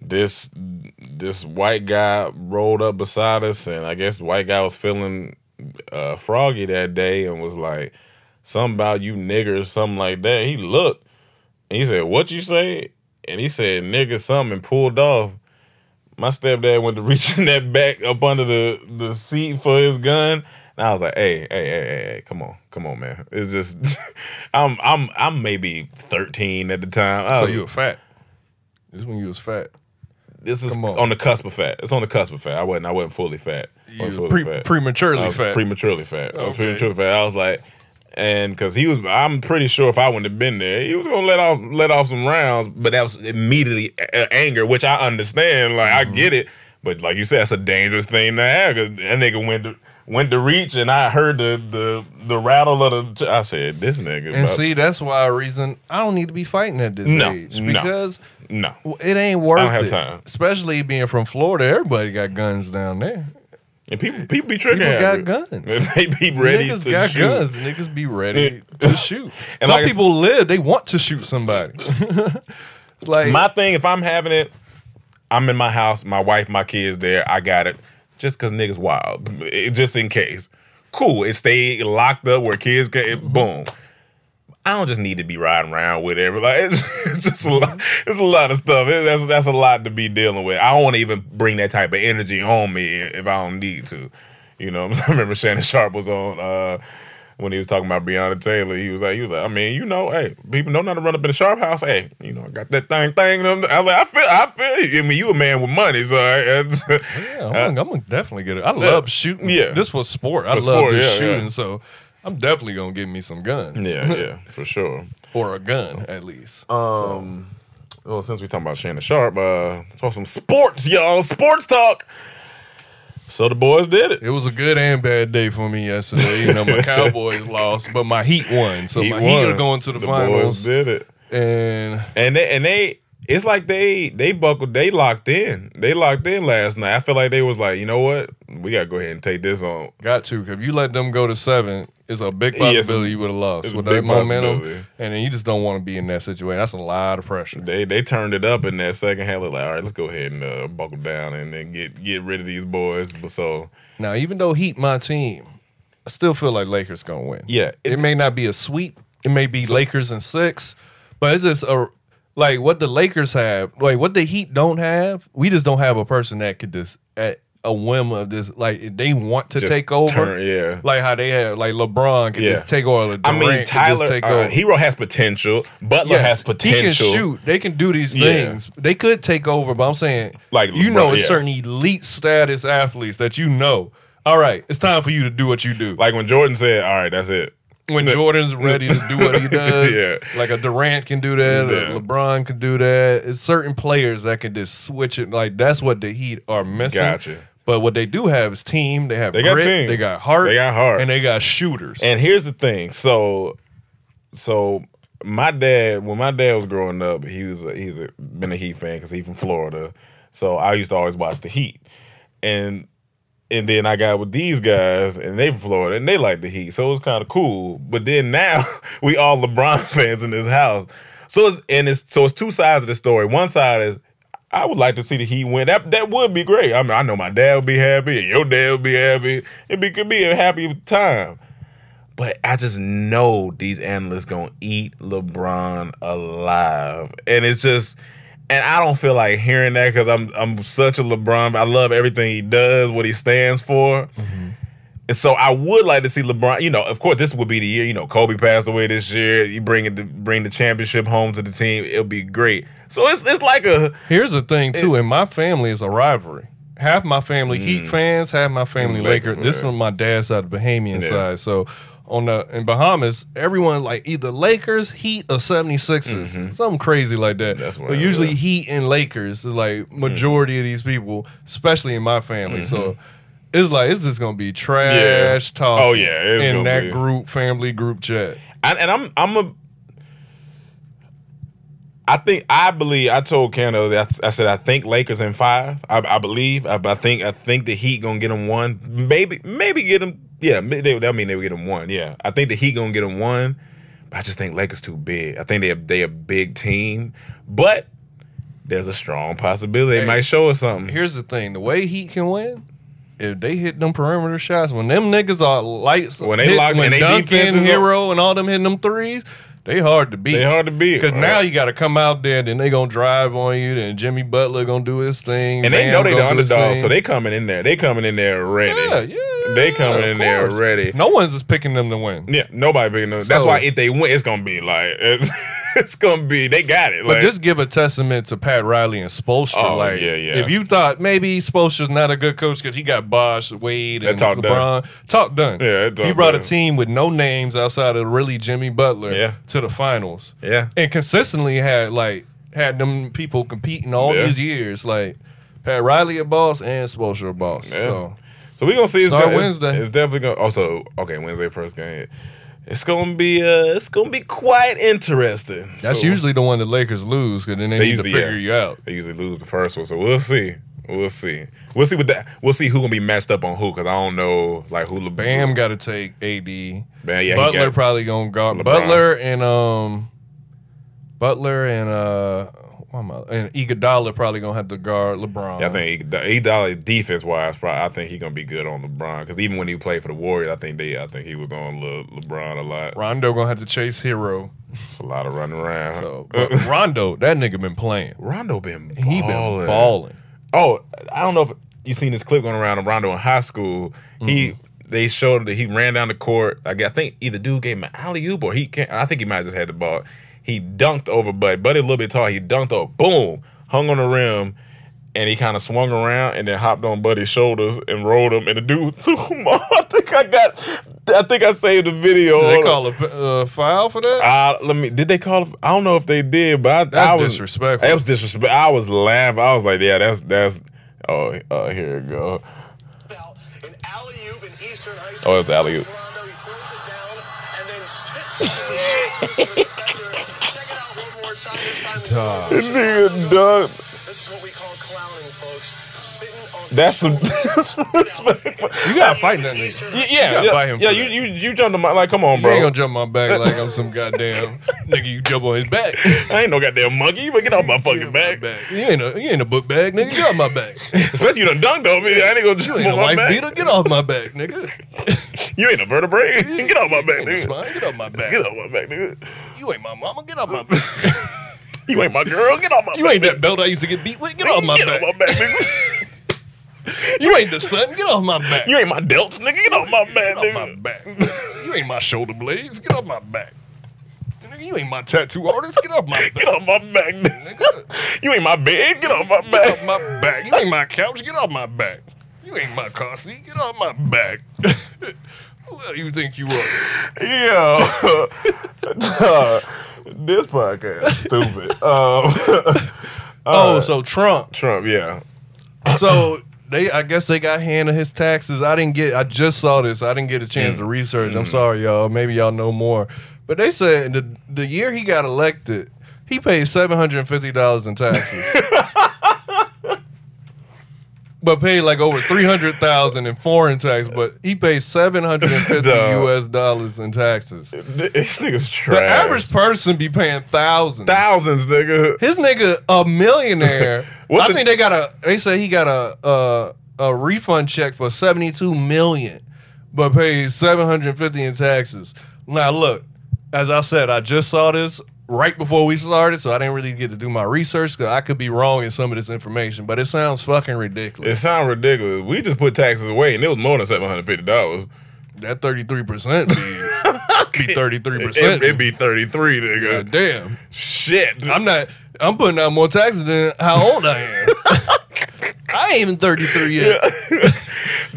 this this white guy rolled up beside us, and I guess white guy was feeling uh, froggy that day, and was like something about you niggers, something like that. He looked, and he said, "What you say?" And he said, "Nigga, something," and pulled off. My stepdad went to reaching that back up under the, the seat for his gun. And I was like, hey, hey, hey, hey, hey, come on, come on, man. It's just I'm I'm I'm maybe 13 at the time. I So was- you were fat. This is when you was fat. this is on. on. the cusp of fat. It's on the cusp of fat. I wasn't I wasn't fully fat. You wasn't fully pre- fat. prematurely fat. Prematurely fat. I was prematurely fat. I was like and because he was, I'm pretty sure if I wouldn't have been there, he was gonna let off let off some rounds. But that was immediately uh, anger, which I understand. Like Mm-hmm. I get it, but like you said, that's a dangerous thing to have. Cause that nigga went to went to reach, and I heard the the the rattle of the. I said, "This nigga." And see, that's why a reason I don't need to be fighting at this No, age no. because no, it ain't worth I don't have it. time. Especially being from Florida, everybody got guns down there. And people people be trigger People got guns. they be ready niggas to got shoot. guns. Niggas be ready to shoot. And Some like I people live. They want to shoot somebody. it's like My thing, if I'm having it, I'm in my house, my wife, my kids there. I got it. Just cause niggas wild, It- just in case. Cool. It stay locked up where kids can. It, boom. I don't just need to be riding around with every like it's, it's just a lot. It's a lot of stuff. It- that's that's a lot to be dealing with. I don't want to even bring that type of energy on me if I don't need to. You know, I remember Shannon Sharpe was on uh, when he was talking about Breonna Taylor. He was like, he was like, I mean, you know, hey, people know not to run up in the Sharpe house. Hey, you know, I got that thing thing. I was like, I feel, I feel. You. I mean, you a man with money, so I, Yeah, I'm, gonna, I'm gonna definitely get it. I love shooting. yeah. this was sport. I love sport, this yeah, yeah. shooting. So I'm definitely gonna get me some guns. yeah, yeah, for sure. or a gun at least. Um, well, since we talking about Shannon Sharpe, uh, talk some sports, y'all. Sports talk. So the boys did it. it was a good and bad day for me yesterday. You know, my Cowboys lost, but my Heat won. So my Heat are going to the, Boys finals. did it, And and they and they. It's like they they buckled. They locked in. They locked in last night. I feel like they was like, you know what? We gotta go ahead and take this on. got to. 'cause if you let them go to seven, it's a big Yes, possibility you would have lost with that momentum. And then you just don't want to be in that situation. That's a lot of pressure. They they turned it up in that second half. Like, all right, let's go ahead and uh, buckle down and then get get rid of these boys. But so Now, even though Heat my team, I still feel like Lakers gonna win. Yeah, it, it- may not be a sweep. It may be Lakers and six, but it's just a like what the Lakers have. Like what the Heat don't have. We just don't have a person that could just at a whim of this. Like they want to Just take over. turn- yeah. like how they have like LeBron can Yeah. just take over. I mean, Tyler take uh, over. Herro has potential. Butler Yes, has potential. He can shoot. They can do these Yeah. things. They could take over, but I'm saying, Like you know, LeBron, yeah. certain elite status athletes that you know. All right, it's time for you to do what you do. Like when Jordan said, "All right, that's it." when Jordan's ready to do what he does, Yeah. like a Durant can do that, Yeah. a LeBron can do that. It's certain players that can just switch it. Like that's what the Heat are missing. Gotcha. But what they do have is team. They have They got team. They got heart. They got heart. and they got shooters. And here's the thing. So, so my dad, when my dad was growing up, he was a, he's a, been a Heat fan because he's from Florida. So I used to always watch the Heat, and and then I got with these guys, and they from Florida, and they like the Heat, so it was kind of cool. But then now we all LeBron fans in this house, so it's and it's so it's two sides of the story. One side is. I would like to see the Heat win. That that would be great. I mean, I know my dad would be happy, and your dad would be happy. It'd be could be a happy time. But I just know these analysts gonna eat LeBron alive, and it's just, and I don't feel like hearing that because I'm I'm such a LeBron. I love everything he does, what he stands for, mm-hmm. And so I would like to see LeBron. You know, of course, this would be the year. You know, Kobe passed away this year. You bring it, to, bring the championship home to the team. It'll be great. So it's it's like a Here's the thing too, in my family is a rivalry. Half my family Heat fans, half my family Laker Lakers. This is on my dad's side, the Bahamian Yeah. side. So on the in Bahamas, everyone like either Lakers, Heat, or 76ers. Something crazy like that. Mm-hmm. That's what but I- usually. Heat and Lakers is like majority of these people, especially in my family. So it's like it's just gonna be trash. Yeah. talk. Oh, yeah, it's in that be. group, family group chat. and, and I'm I'm a. I think I believe I told Canada that I said I think Lakers in five. I, I believe I, I think I think the Heat gonna get them one. Maybe maybe get them. Yeah, they, that mean they would get them one. Yeah, I think the Heat gonna get them one. But I just think Lakers too big. I think they they a big team, but there's a strong possibility they might show us something. Here's the thing: the way Heat can win, if they hit them perimeter shots, when them niggas are lights, When they hit- lock- when they Duncan, Herro, and all them hitting them threes, they hard to beat. They hard to beat. because now you got to come out there, then they gonna drive on you, then Jimmy Butler gonna do his thing, and they know they the gonna do his underdog, so they coming in there. They coming in there ready. yeah, yeah, They coming of in there course. ready. No one's just picking them to win. Yeah, nobody picking them. That's So- why if they win, it's gonna be like it's, it's gonna be. They got it. But Like, just give a testament to Pat Riley and Spoelstra. Oh, like, yeah, yeah. if you thought maybe Spoelstra's not a good coach because he got Bosh, Wade, and That talk LeBron, talk done. Yeah, that talk he brought done. a team with no names outside of really Jimmy Butler Yeah. to the finals, yeah, and consistently had like had them people competing all Yeah. these years. Like Pat Riley a boss and Spoelstra a boss. Yeah. So so we're gonna see. It's, Start gonna, it's, Wednesday. it's definitely gonna. Also, okay, Wednesday first game. It's gonna be. Uh, it's gonna be quite interesting. that's So, usually the one the Lakers lose because then they, They need usually to figure yeah. you out. They usually lose the first one, so we'll see. We'll see. We'll see what that. We'll see who gonna be matched up on who because I don't know like who. Le- Bam got to take AD. Bam, yeah, he Butler got- probably gonna guard LeBron. Butler and um Butler and uh what am I, and Iguodala probably gonna have to guard LeBron. Yeah, I think he defense wise, probably I think he gonna be good on LeBron because even when he played for the Warriors, I think they, I think he was on Le, LeBron a lot. Rondo gonna have to chase Herro. It's a lot of running around. So but Rondo, that nigga been playing. Rondo been He been balling. balling. Oh, I don't know if you seen this clip going around of Rondo in high school. He mm-hmm. they showed that he ran down the court. I, guess, I think either dude gave him an alley oop or he can't. I think he might have just had the ball. He dunked over Buddy. Buddy a little bit tall. He dunked over, boom, hung on the rim, and he kind of swung around and then hopped on Buddy's shoulders and rolled him. And the dude threw him off. I think I got. I think I saved the video. Did they call on. a uh, foul for that? Uh, let me. Did they call? it- I don't know if they did, but I, That's I was disrespectful. It was disrespect. I was laughing. I was like, yeah, that's that's. Oh, uh, here it go. Out an alley-oop in Eastern High School. Oh, it was alley-oop. Rondo, nigga done. This is what we call clowning, folks. Sitting That's some you gotta fight that nigga. Yeah, You yeah, gotta yeah. fight him yeah you, that. you you jumped on my like. Come on, You bro. ain't gonna jump my back like I'm some goddamn nigga. You jump on his back. I ain't no goddamn monkey. You get off my fucking back. You ain't a you ain't a book bag, nigga. Get off my back. Especially you done dunked on me. I ain't gonna You jump ain't a on my wife back. beater. Get off my back, nigga. You ain't a vertebrae. Get off my back, You ain't nigga. spine. Get off my back. Get off my back, nigga. You ain't my mama. Get off my back. You ain't my girl. Get off my You back. ain't that belt I used to get beat with. Get off my Get back. off my back, nigga. You ain't the son. Get off my back. You ain't my delts, nigga. Get off my back, Get off my nigga. back. You ain't my shoulder blades. Get off my back. Nigga, you ain't my tattoo artist. Get off my back. Get back. off my back, nigga. Nigga, You ain't my bed. Get off my Get back. off my back. You ain't my couch. Get off my back. You ain't my car seat. Get off my back. Who the hell you think you are? Yo, Dog, this podcast is stupid. Um, oh, so Trump. Trump, yeah, So they, I guess they got handed his taxes. I didn't get. I just saw this. I didn't get a chance to mm. research. I'm mm. sorry, y'all. Maybe y'all know more. But they said the the year he got elected, he paid seven hundred and fifty dollars in taxes. But paid like over three hundred thousand in foreign tax, but he paid seven hundred and fifty U.S. dollars in taxes. this nigga's trash. The average person be paying thousands. thousands, nigga. His nigga a millionaire. I the- think they got a. They say he got a a, a refund check for seventy two million, but pays seven hundred fifty in taxes. Now look, as I said, I just saw this right before we started, so I didn't really get to do my research because I could be wrong in some of this information. But it sounds fucking ridiculous. It sounds ridiculous. We just put taxes away, and it was more than seven hundred fifty dollars. that thirty three percent be thirty three percent. it'd be thirty three, nigga. Damn, Shit. I'm not. I'm putting out more taxes than how old I am. I ain't even thirty three yet.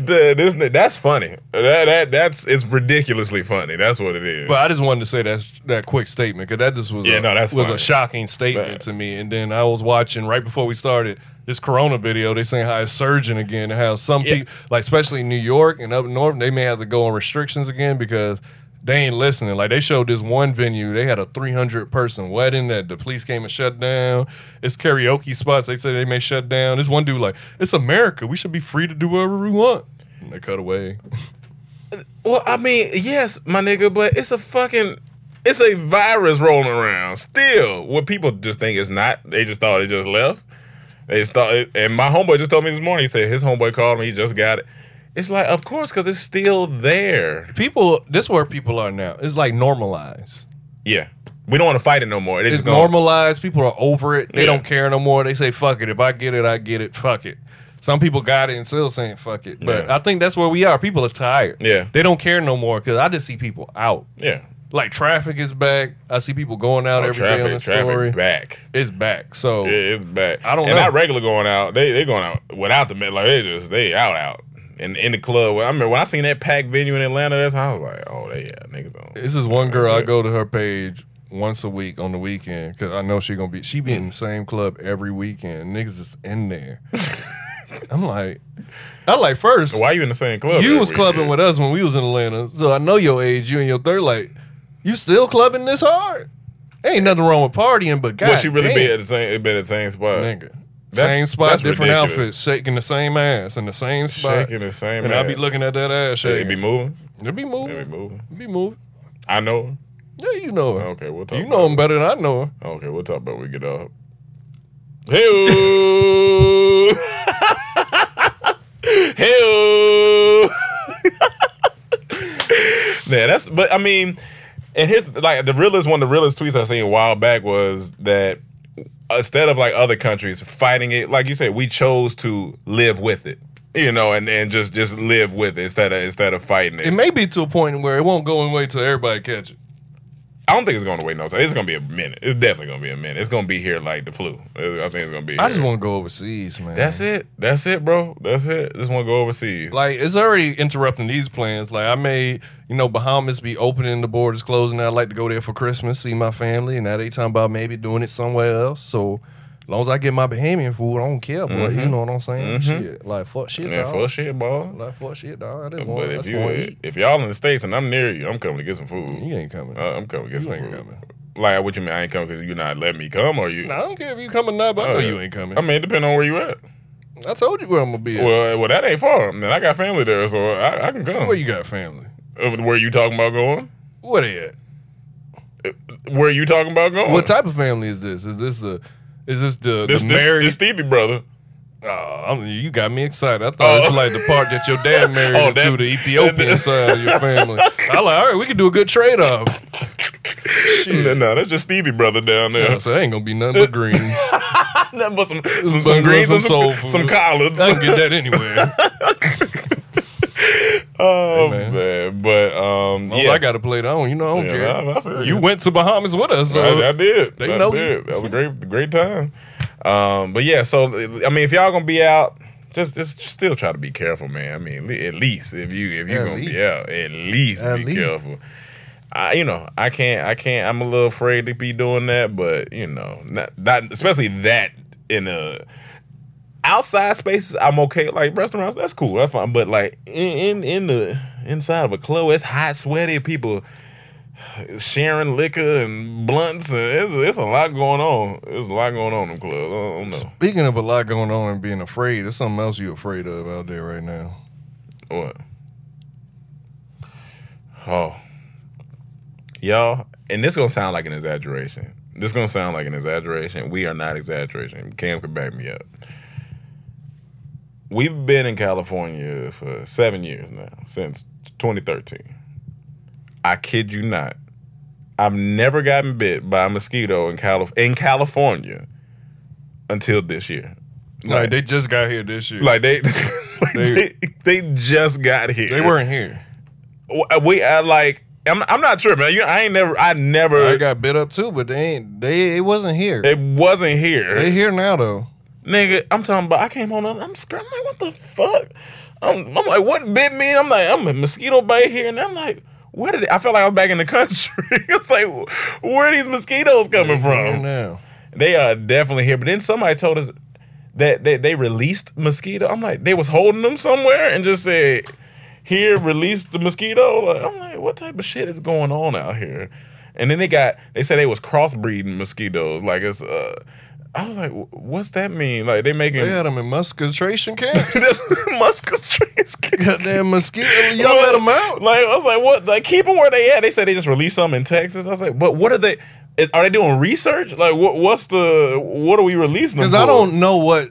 The- this, that's funny. That, that that's it's ridiculously funny. That's what it is. But I just wanted to say that that quick statement because that just was Yeah, a, no, that's was fine. a shocking statement to me. And then I was watching right before we started this Corona video. They saying how it's surging again and how some Yeah. people, like especially in New York and up north, they may have to go on restrictions again because they ain't listening. Like they showed this one venue, they had a 300 person wedding that the police came and shut down. It's karaoke spots. They said they may shut down. This one dude like, it's America. We should be free to do whatever we want. And they cut away. Well, I mean, yes, my nigga, but it's a fucking it's a virus rolling around. Still, what people just think it's not. They just thought it just left. They just thought it, and my homeboy just told me this morning, he said his homeboy called me. he just got it. It's like, of course, because it's still there. People, this is where people are now. It's like normalized. Yeah. We don't want to fight it no more. It's, It's just gonna- normalized. People are over it. They Yeah. don't care no more. They say, fuck it. If I get it, I get it. Fuck it. Some people got it and still saying fuck it. But Yeah. I think that's where we are. People are tired. Yeah. They don't care no more because I just see people out. Yeah. Like traffic is back. I see people going out Oh, every day on traffic, the traffic story. back. It's back. So Yeah, it's back. I don't and know. not regular going out. They they going out without the med. Like they just they out out. And in the club, I remember when I seen that packed venue in Atlanta. That's how I was like, oh, they yeah, niggas on. this is one girl I go to her page once a week on the weekend because I know she gonna be she be in the same club every weekend. Niggas is in there. I'm like, I like first. Why you in the same club? You was clubbing weekend? with us when we was in Atlanta, so I know your age. You and your third, like, you still clubbing this hard? Ain't nothing wrong with partying, but God, Would she really damn, be at the same? Been at the same spot? nigga? Same spot, that's different ridiculous. outfits, shaking the same ass in the same spot. Shaking the same and I'll be looking at that ass It shaking. be moving. It be moving. It be moving. It be moving. I know. her. Yeah, you know her. Okay, we'll talk. You know him better than I know her. Okay, we'll talk about when we get up. Hey, hey. Man, that's but I mean, and his like the realest one, of the realest tweets I seen a while back was that instead of like other countries fighting it, like you said, we chose to live with it, you know, and, and just just live with it instead of instead of fighting it. It may be to a point where it won't go away till everybody catch it. I don't think it's going to wait no time. It's going to be a minute. It's definitely going to be a minute. It's going to be here like the flu. I think it's going to be. I just want to go overseas, man. That's it. That's it, bro. That's it. Just want to go overseas. Like it's already interrupting these plans. Like I made, you know, Bahamas be opening, the borders closing. I'd like to go there for Christmas, see my family, and now they talking about maybe doing it somewhere else. So as long as I get my Bahamian food, I don't care. But you know what I'm saying? Shit, like fuck shit, yeah, dog. full shit, ball. Like fuck shit, dog. I didn't want. But I if you want if y'all in the states and I'm near you, I'm coming to get some food. You ain't coming. Uh, I'm coming to get You some ain't food. coming. Like what you mean? I ain't coming because you not letting me come, or you? Nah, I don't care if you coming now, but I know Uh, you ain't coming. I mean, it depends on where you at. I told you where I'm gonna be. At. Well, well, that ain't far. And I got family there, so I, I can come. where you got family? Uh, Where you talking about going? Where they at? Where you talking about going? What type of family is this? Is this the? Is this the, This, the this, married? this Stevie brother. Oh, I'm, you got me excited. I thought Oh. it's like the part that your dad married Oh, that- the Ethiopian that- side of your family. I like, all right, we can do a good trade off. No, no, that's just Stevie brother down there. So it ain't gonna be nothing but greens. Nothing but some, some, But greens some soul some, food. some collards. I can get that anywhere. Oh Hey, man. man. but um, Yeah. yeah, I got to play it on. You know, I don't Yeah, care. I- I you you. went to Bahamas with us, so I, I did. they I know did. That was a great, great time. Um, but yeah, so I mean, if y'all gonna be out, just just still try to be careful, man. I mean, at least if you if you gonna least. be out, at least At be least. careful. I, you know, I can't, I can't. I'm a little afraid to be doing that, but you know, not, not especially that in a outside spaces. I'm okay. Like restaurants, that's cool, that's fine. But like in in, in the inside of a club, it's hot, sweaty, people sharing liquor and blunts, and it's, it's a lot going on. There's a lot going on in clubs. I don't know Speaking of a lot going on and being afraid, there's something else you're afraid of out there right now. what. Oh, y'all, and this gonna sound like an exaggeration. This gonna sound like an exaggeration. We are not exaggeration. Cam could back me up. We've been in California for seven years now, since 2013. I kid you not. I've never gotten bit by a mosquito in Calif- in California until this year. Like they just got here this year. Like they, like They- they, they just got here. they weren't here. We uh, like. I'm, I'm not sure, man. You, I ain't never. I never. I got bit up too, but they ain't. They it wasn't here. it wasn't here, They here now though. Nigga. I'm talking about. I came home. I'm screaming like, what the fuck? I'm, I'm like, what bit me? I'm like, I'm a mosquito bite here, and I'm like, where did it, I feel like I'm back in the country? it's like, where are these mosquitoes coming from? now. They are definitely here. But then somebody told us that they, they released mosquito. I'm like, they was holding them somewhere and just said, here, release the mosquito. Like, I'm like, what type of shit is going on out here? And then they got, they said they was crossbreeding mosquitoes. Like it's, uh, I was like, what's that mean? Like they making They had them in muscatration camps. muscat trees. Goddamn mosquito. Y'all let them out. Like I was like, what? Like keep them where they at. They said they just released some in Texas. I was like, but what are they? Are they doing research? Like what? What's the? What are we releasing? Because I don't know what.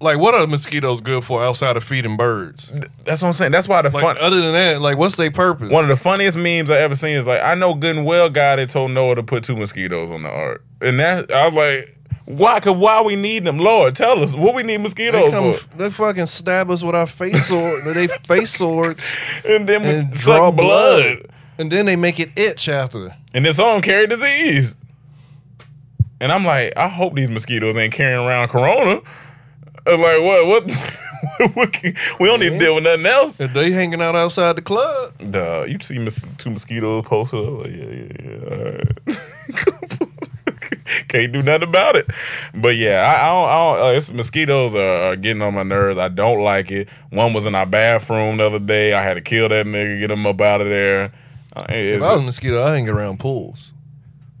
Like, what are mosquitoes good for outside of feeding birds? That's what I'm saying. That's why the Like, fun. other than that, like, what's their purpose? One of the funniest memes I ever seen is like, I know good and well guy that told Noah to put two mosquitoes on the ark, and that I was like, why? Cause why we need them? Lord, tell us what we need they mosquitoes come, for, they fucking stab us with our face sword, they face swords, and then we and suck draw blood. blood, and then they make it itch after. and this song carry disease. And I'm like, I hope these mosquitoes ain't carrying around corona. I was like, what? What? we don't need to deal with nothing else. If they hanging out outside the club, Duh, you see mos- two mosquitoes posted. Like, yeah, yeah, yeah. All right. Can't do nothing about it. But yeah, I, I don't. I don't uh, it's, mosquitoes are, are getting on my nerves. I don't like it. One was in our bathroom the other day. I had to kill that nigga, get him up out of there. Uh, if I was a mosquito, I hang around pools.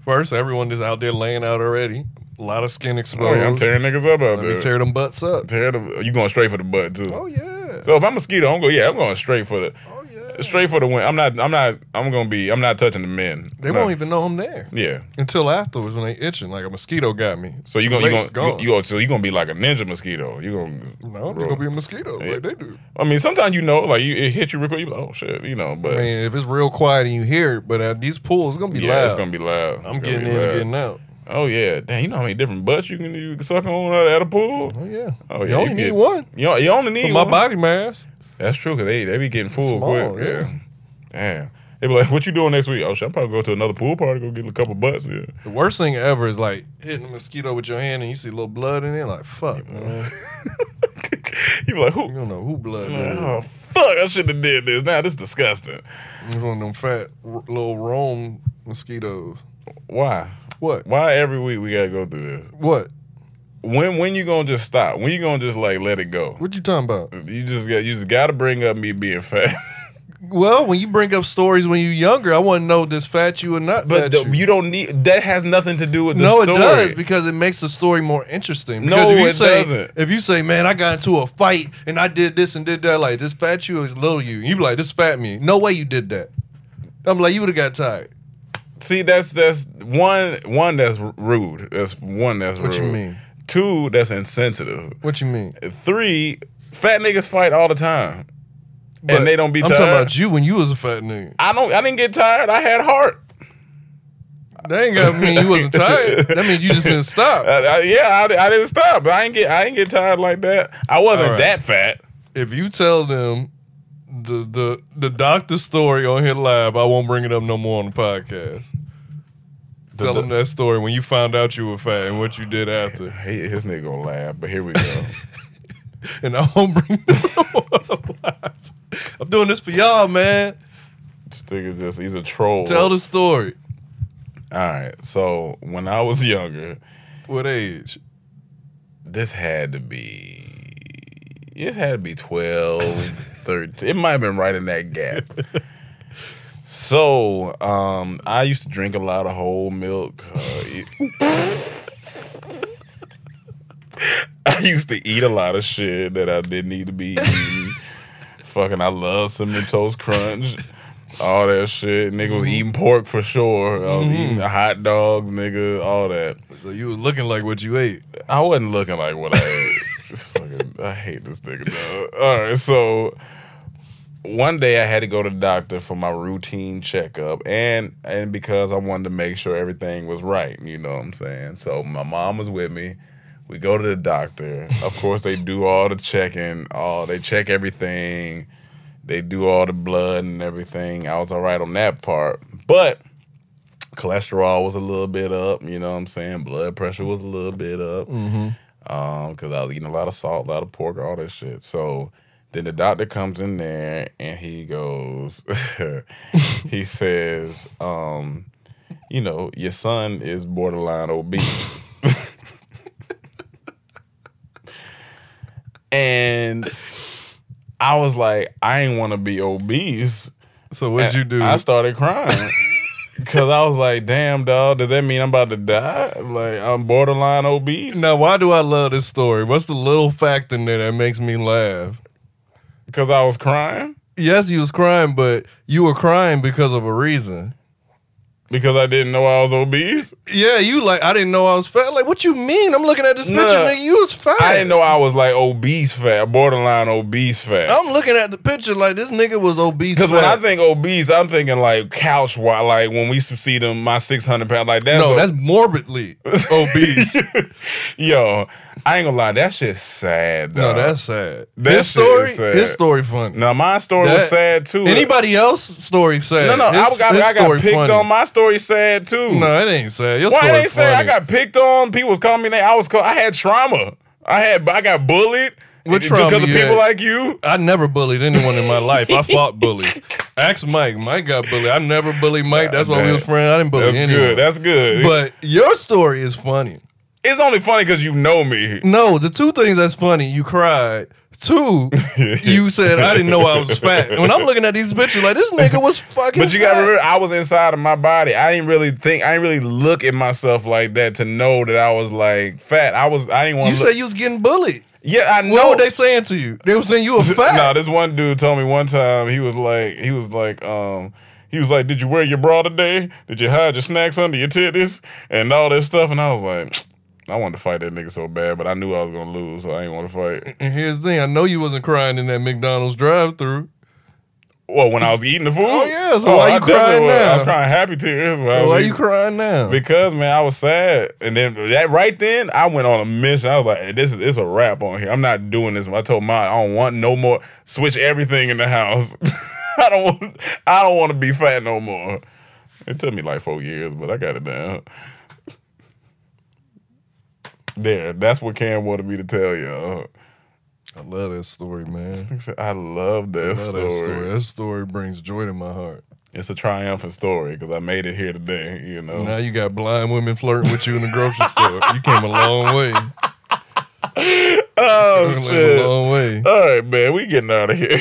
First, everyone is out there laying out already. A lot of skin Oh, exposed. yeah, I'm tearing niggas up out Let there. tear them butts up. Tear the, you going straight for the butt too. Oh yeah. So if I'm mosquito, I'm going. Yeah, I'm going straight for the. Straight for the win. I'm not. I'm not. I'm gonna be. I'm not touching the men. They I'm won't not- even know I'm there Yeah. until afterwards when they itching like a mosquito got me. So you gonna you gonna you, you, so you gonna be like a ninja mosquito. You gonna No, they're gonna be a mosquito Yeah. like they do. I mean, sometimes you know, like you it hit you real quick. You like, oh shit, you know. But I mean, if it's real quiet and you hear it, but at these pools, it's gonna be yeah, loud. it's gonna be loud. I'm getting in, loud. and getting out. Oh yeah, damn. You know how many different butts you can you can suck on uh, at a pool? Oh yeah. Oh yeah, you only you need get- one You, you only need for my one. body mass. That's true because they they be getting full Small, quick. yeah. Yeah. Damn. They be like, "What you doing next week?" Oh shit, I'm probably go to another pool party, go get a couple butts. Yeah. The worst thing ever is like hitting a mosquito with your hand and you see a little blood in it. Like fuck, man. You be like, "Who?" You don't know who blood Like, that is. oh fuck! I should have did this. Now this is disgusting. It's one of them fat r- little Rome mosquitoes. Why? What? Why every week we gotta go through this? What? When when you gonna just stop? When you gonna just like let it go? What you talking about? You just got you just got to bring up me being fat. Well, when you bring up stories when you're younger, I want to know this fat you or not but fat the- you. you don't need that has nothing to do with the no, story. it does because it makes the story more interesting. No, if you it say, doesn't. If you say, "Man, I got into a fight and I did this and did that," like this fat you is little you, you be like, "This fat me." No way you did that. I'm like, you would have got tired. See, that's that's one one that's rude. That's one that's What rude. you mean? Two, that's insensitive. What you mean? Three, fat niggas fight all the time, But and they don't be I'm tired. talking about you when you was a fat nigga. I don't. I didn't get tired. I had heart. That ain't got to mean you wasn't tired. That means you just didn't stop. I, I, yeah, I, I didn't stop. But I ain't get. I ain't get tired like that. I wasn't right. that fat. If you tell them the the the doctor story on Hit Live, I won't bring it up no more on the podcast. The- Tell the- them that story when you found out you were fat and what you did after. He, his nigga gonna laugh, but here we go. and I won't bring. I'm doing this for y'all, man. this nigga just he's a troll. Tell the story. All right. So when I was younger, What age? this had to be it had to be 12 13 it might have been right in that gap so um i used to drink a lot of whole milk uh, i used to eat a lot of shit that i didn't need to be eating fucking i love cinnamon toast crunch all that shit nigga was eating pork for sure i was eating the hot dogs nigga all that So you was looking like what you ate. I wasn't looking like what I ate. Fucking, I hate this nigga. Dog. All right, so one day I had to go to the doctor for my routine checkup, and and because I wanted to make sure everything was right. You know what I'm saying? So my mom was with me. We go to the doctor. Of course, they do all the checking. All they check everything. They do all the blood and everything. I was all right on that part, but cholesterol was a little bit up. You know what I'm saying? Blood pressure was a little bit up. Um, because I was eating a lot of salt, a lot of pork, all that shit. So then the doctor comes in there and he goes, he says, um, you know, your son is borderline obese. and I was like, I ain't want to be obese. So what'd you do? I started crying. Cause I was like, damn dog, does that mean I'm about to die? Like I'm borderline obese? now, why do I love this story? What's the little fact in there that makes me laugh? Cause I was crying? Yes, you was crying, but you were crying because of a reason. Because I didn't know I was obese? Yeah, you like I didn't know I was fat. Like, what you mean? I'm looking at this Nah. picture, nigga. You was fat. I didn't know I was like obese fat, borderline obese fat. I'm looking at the picture like this nigga was obese. Because when I think obese, I'm thinking like couch while like when we see them my 600 pound like that's no, that's morbidly obese. yo. I ain't gonna lie, that shit's sad. no, that's sad. That his story, is sad. his story funny. now my story was sad too. Anybody else story sad? No, no, His- I got, I got picked funny. on. My story sad too. No, it ain't sad. Your Why story they say I got picked on? People was calling me. name. I was. Call, I had trauma. I had. I got bullied. What because trauma of people had? like you. I never bullied anyone in my life. I fought bullies. Ask Mike. Mike got bullied. I never bullied Mike. That's why we was friends. I didn't bully That's anyone. good. That's good. But your story is funny. It's only funny because you know me. No, the two things that's funny, you cried. Two, you said I didn't know I was fat. And when I'm looking at these pictures, like this nigga was fucking. But you fat. gotta remember, I was inside of my body. I didn't really think, I didn't really look at myself like that to know that I was like fat. I was, I didn't want You to. said you was getting bullied. yeah, I know. What were they saying to you? They were saying you were fat. No, this one dude told me one time he was like he was like um he was like, Did you wear your bra today? Did you hide your snacks under your titties? And all this stuff. And I was like, I wanted to fight that nigga so bad, but I knew I was gonna lose, so I didn't want to fight. And here's the thing: I know you wasn't crying in that McDonald's drive-through. Well, when I was eating the food. Oh, yeah, so why oh, I you crying now? I was crying happy tears. Why are eating. you crying now? Because man, I was sad, and then that right then I went on a mission. I was like, hey, "This is it's a wrap on here. I'm not doing this." I told mine, "I don't want no more. Switch everything in the house. I don't want. I don't want to be fat no more." It took me like four years, but I got it down. There, that's what Cam wanted me to tell y'all. I love that story, man. I love that, I love story. that story. That story brings joy to my heart. It's a triumphant story because I made it here today. You know, Now you got blind women flirting with you in the grocery store. You came a long way. oh shit. a long way. All right, man, we getting out of here.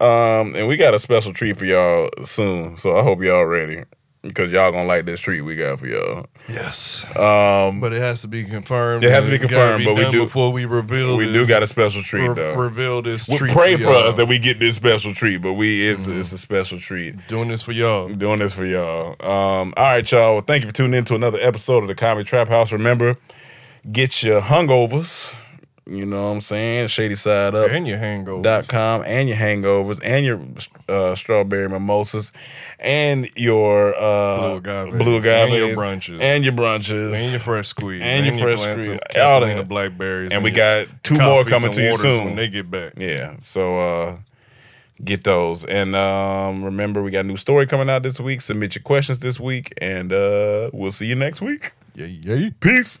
um, and we got a special treat for y'all soon, so I hope y'all ready because y'all gonna like this treat we got for y'all. Yes, Um, but it has to be confirmed. It has to be confirmed, be but we do- before we reveal. we do got a special treat re- though. reveal this. we treat pray for y'all. us that we get this special treat, but we it's Mm-hmm. it's a special treat. doing this for y'all. Doing this for y'all. Um, all right, y'all. Well, thank you for tuning in to another episode of the Comedy Trap House. Remember, get your hungovers. You know what I'm saying? Shady Side Up. And your hangover. dot com and your hangovers and your uh, strawberry mimosas and your uh, Blue agave. blue And your brunches. and your brunches and your fresh squeeze. And your fresh squeeze. of All Catalina that. blackberries. and we got two more coming and to you soon. when they get back. yeah, so uh, get those and um, remember we got a new story coming out this week. Submit your questions this week, and uh, we'll see you next week. Yeah, yeah. Peace.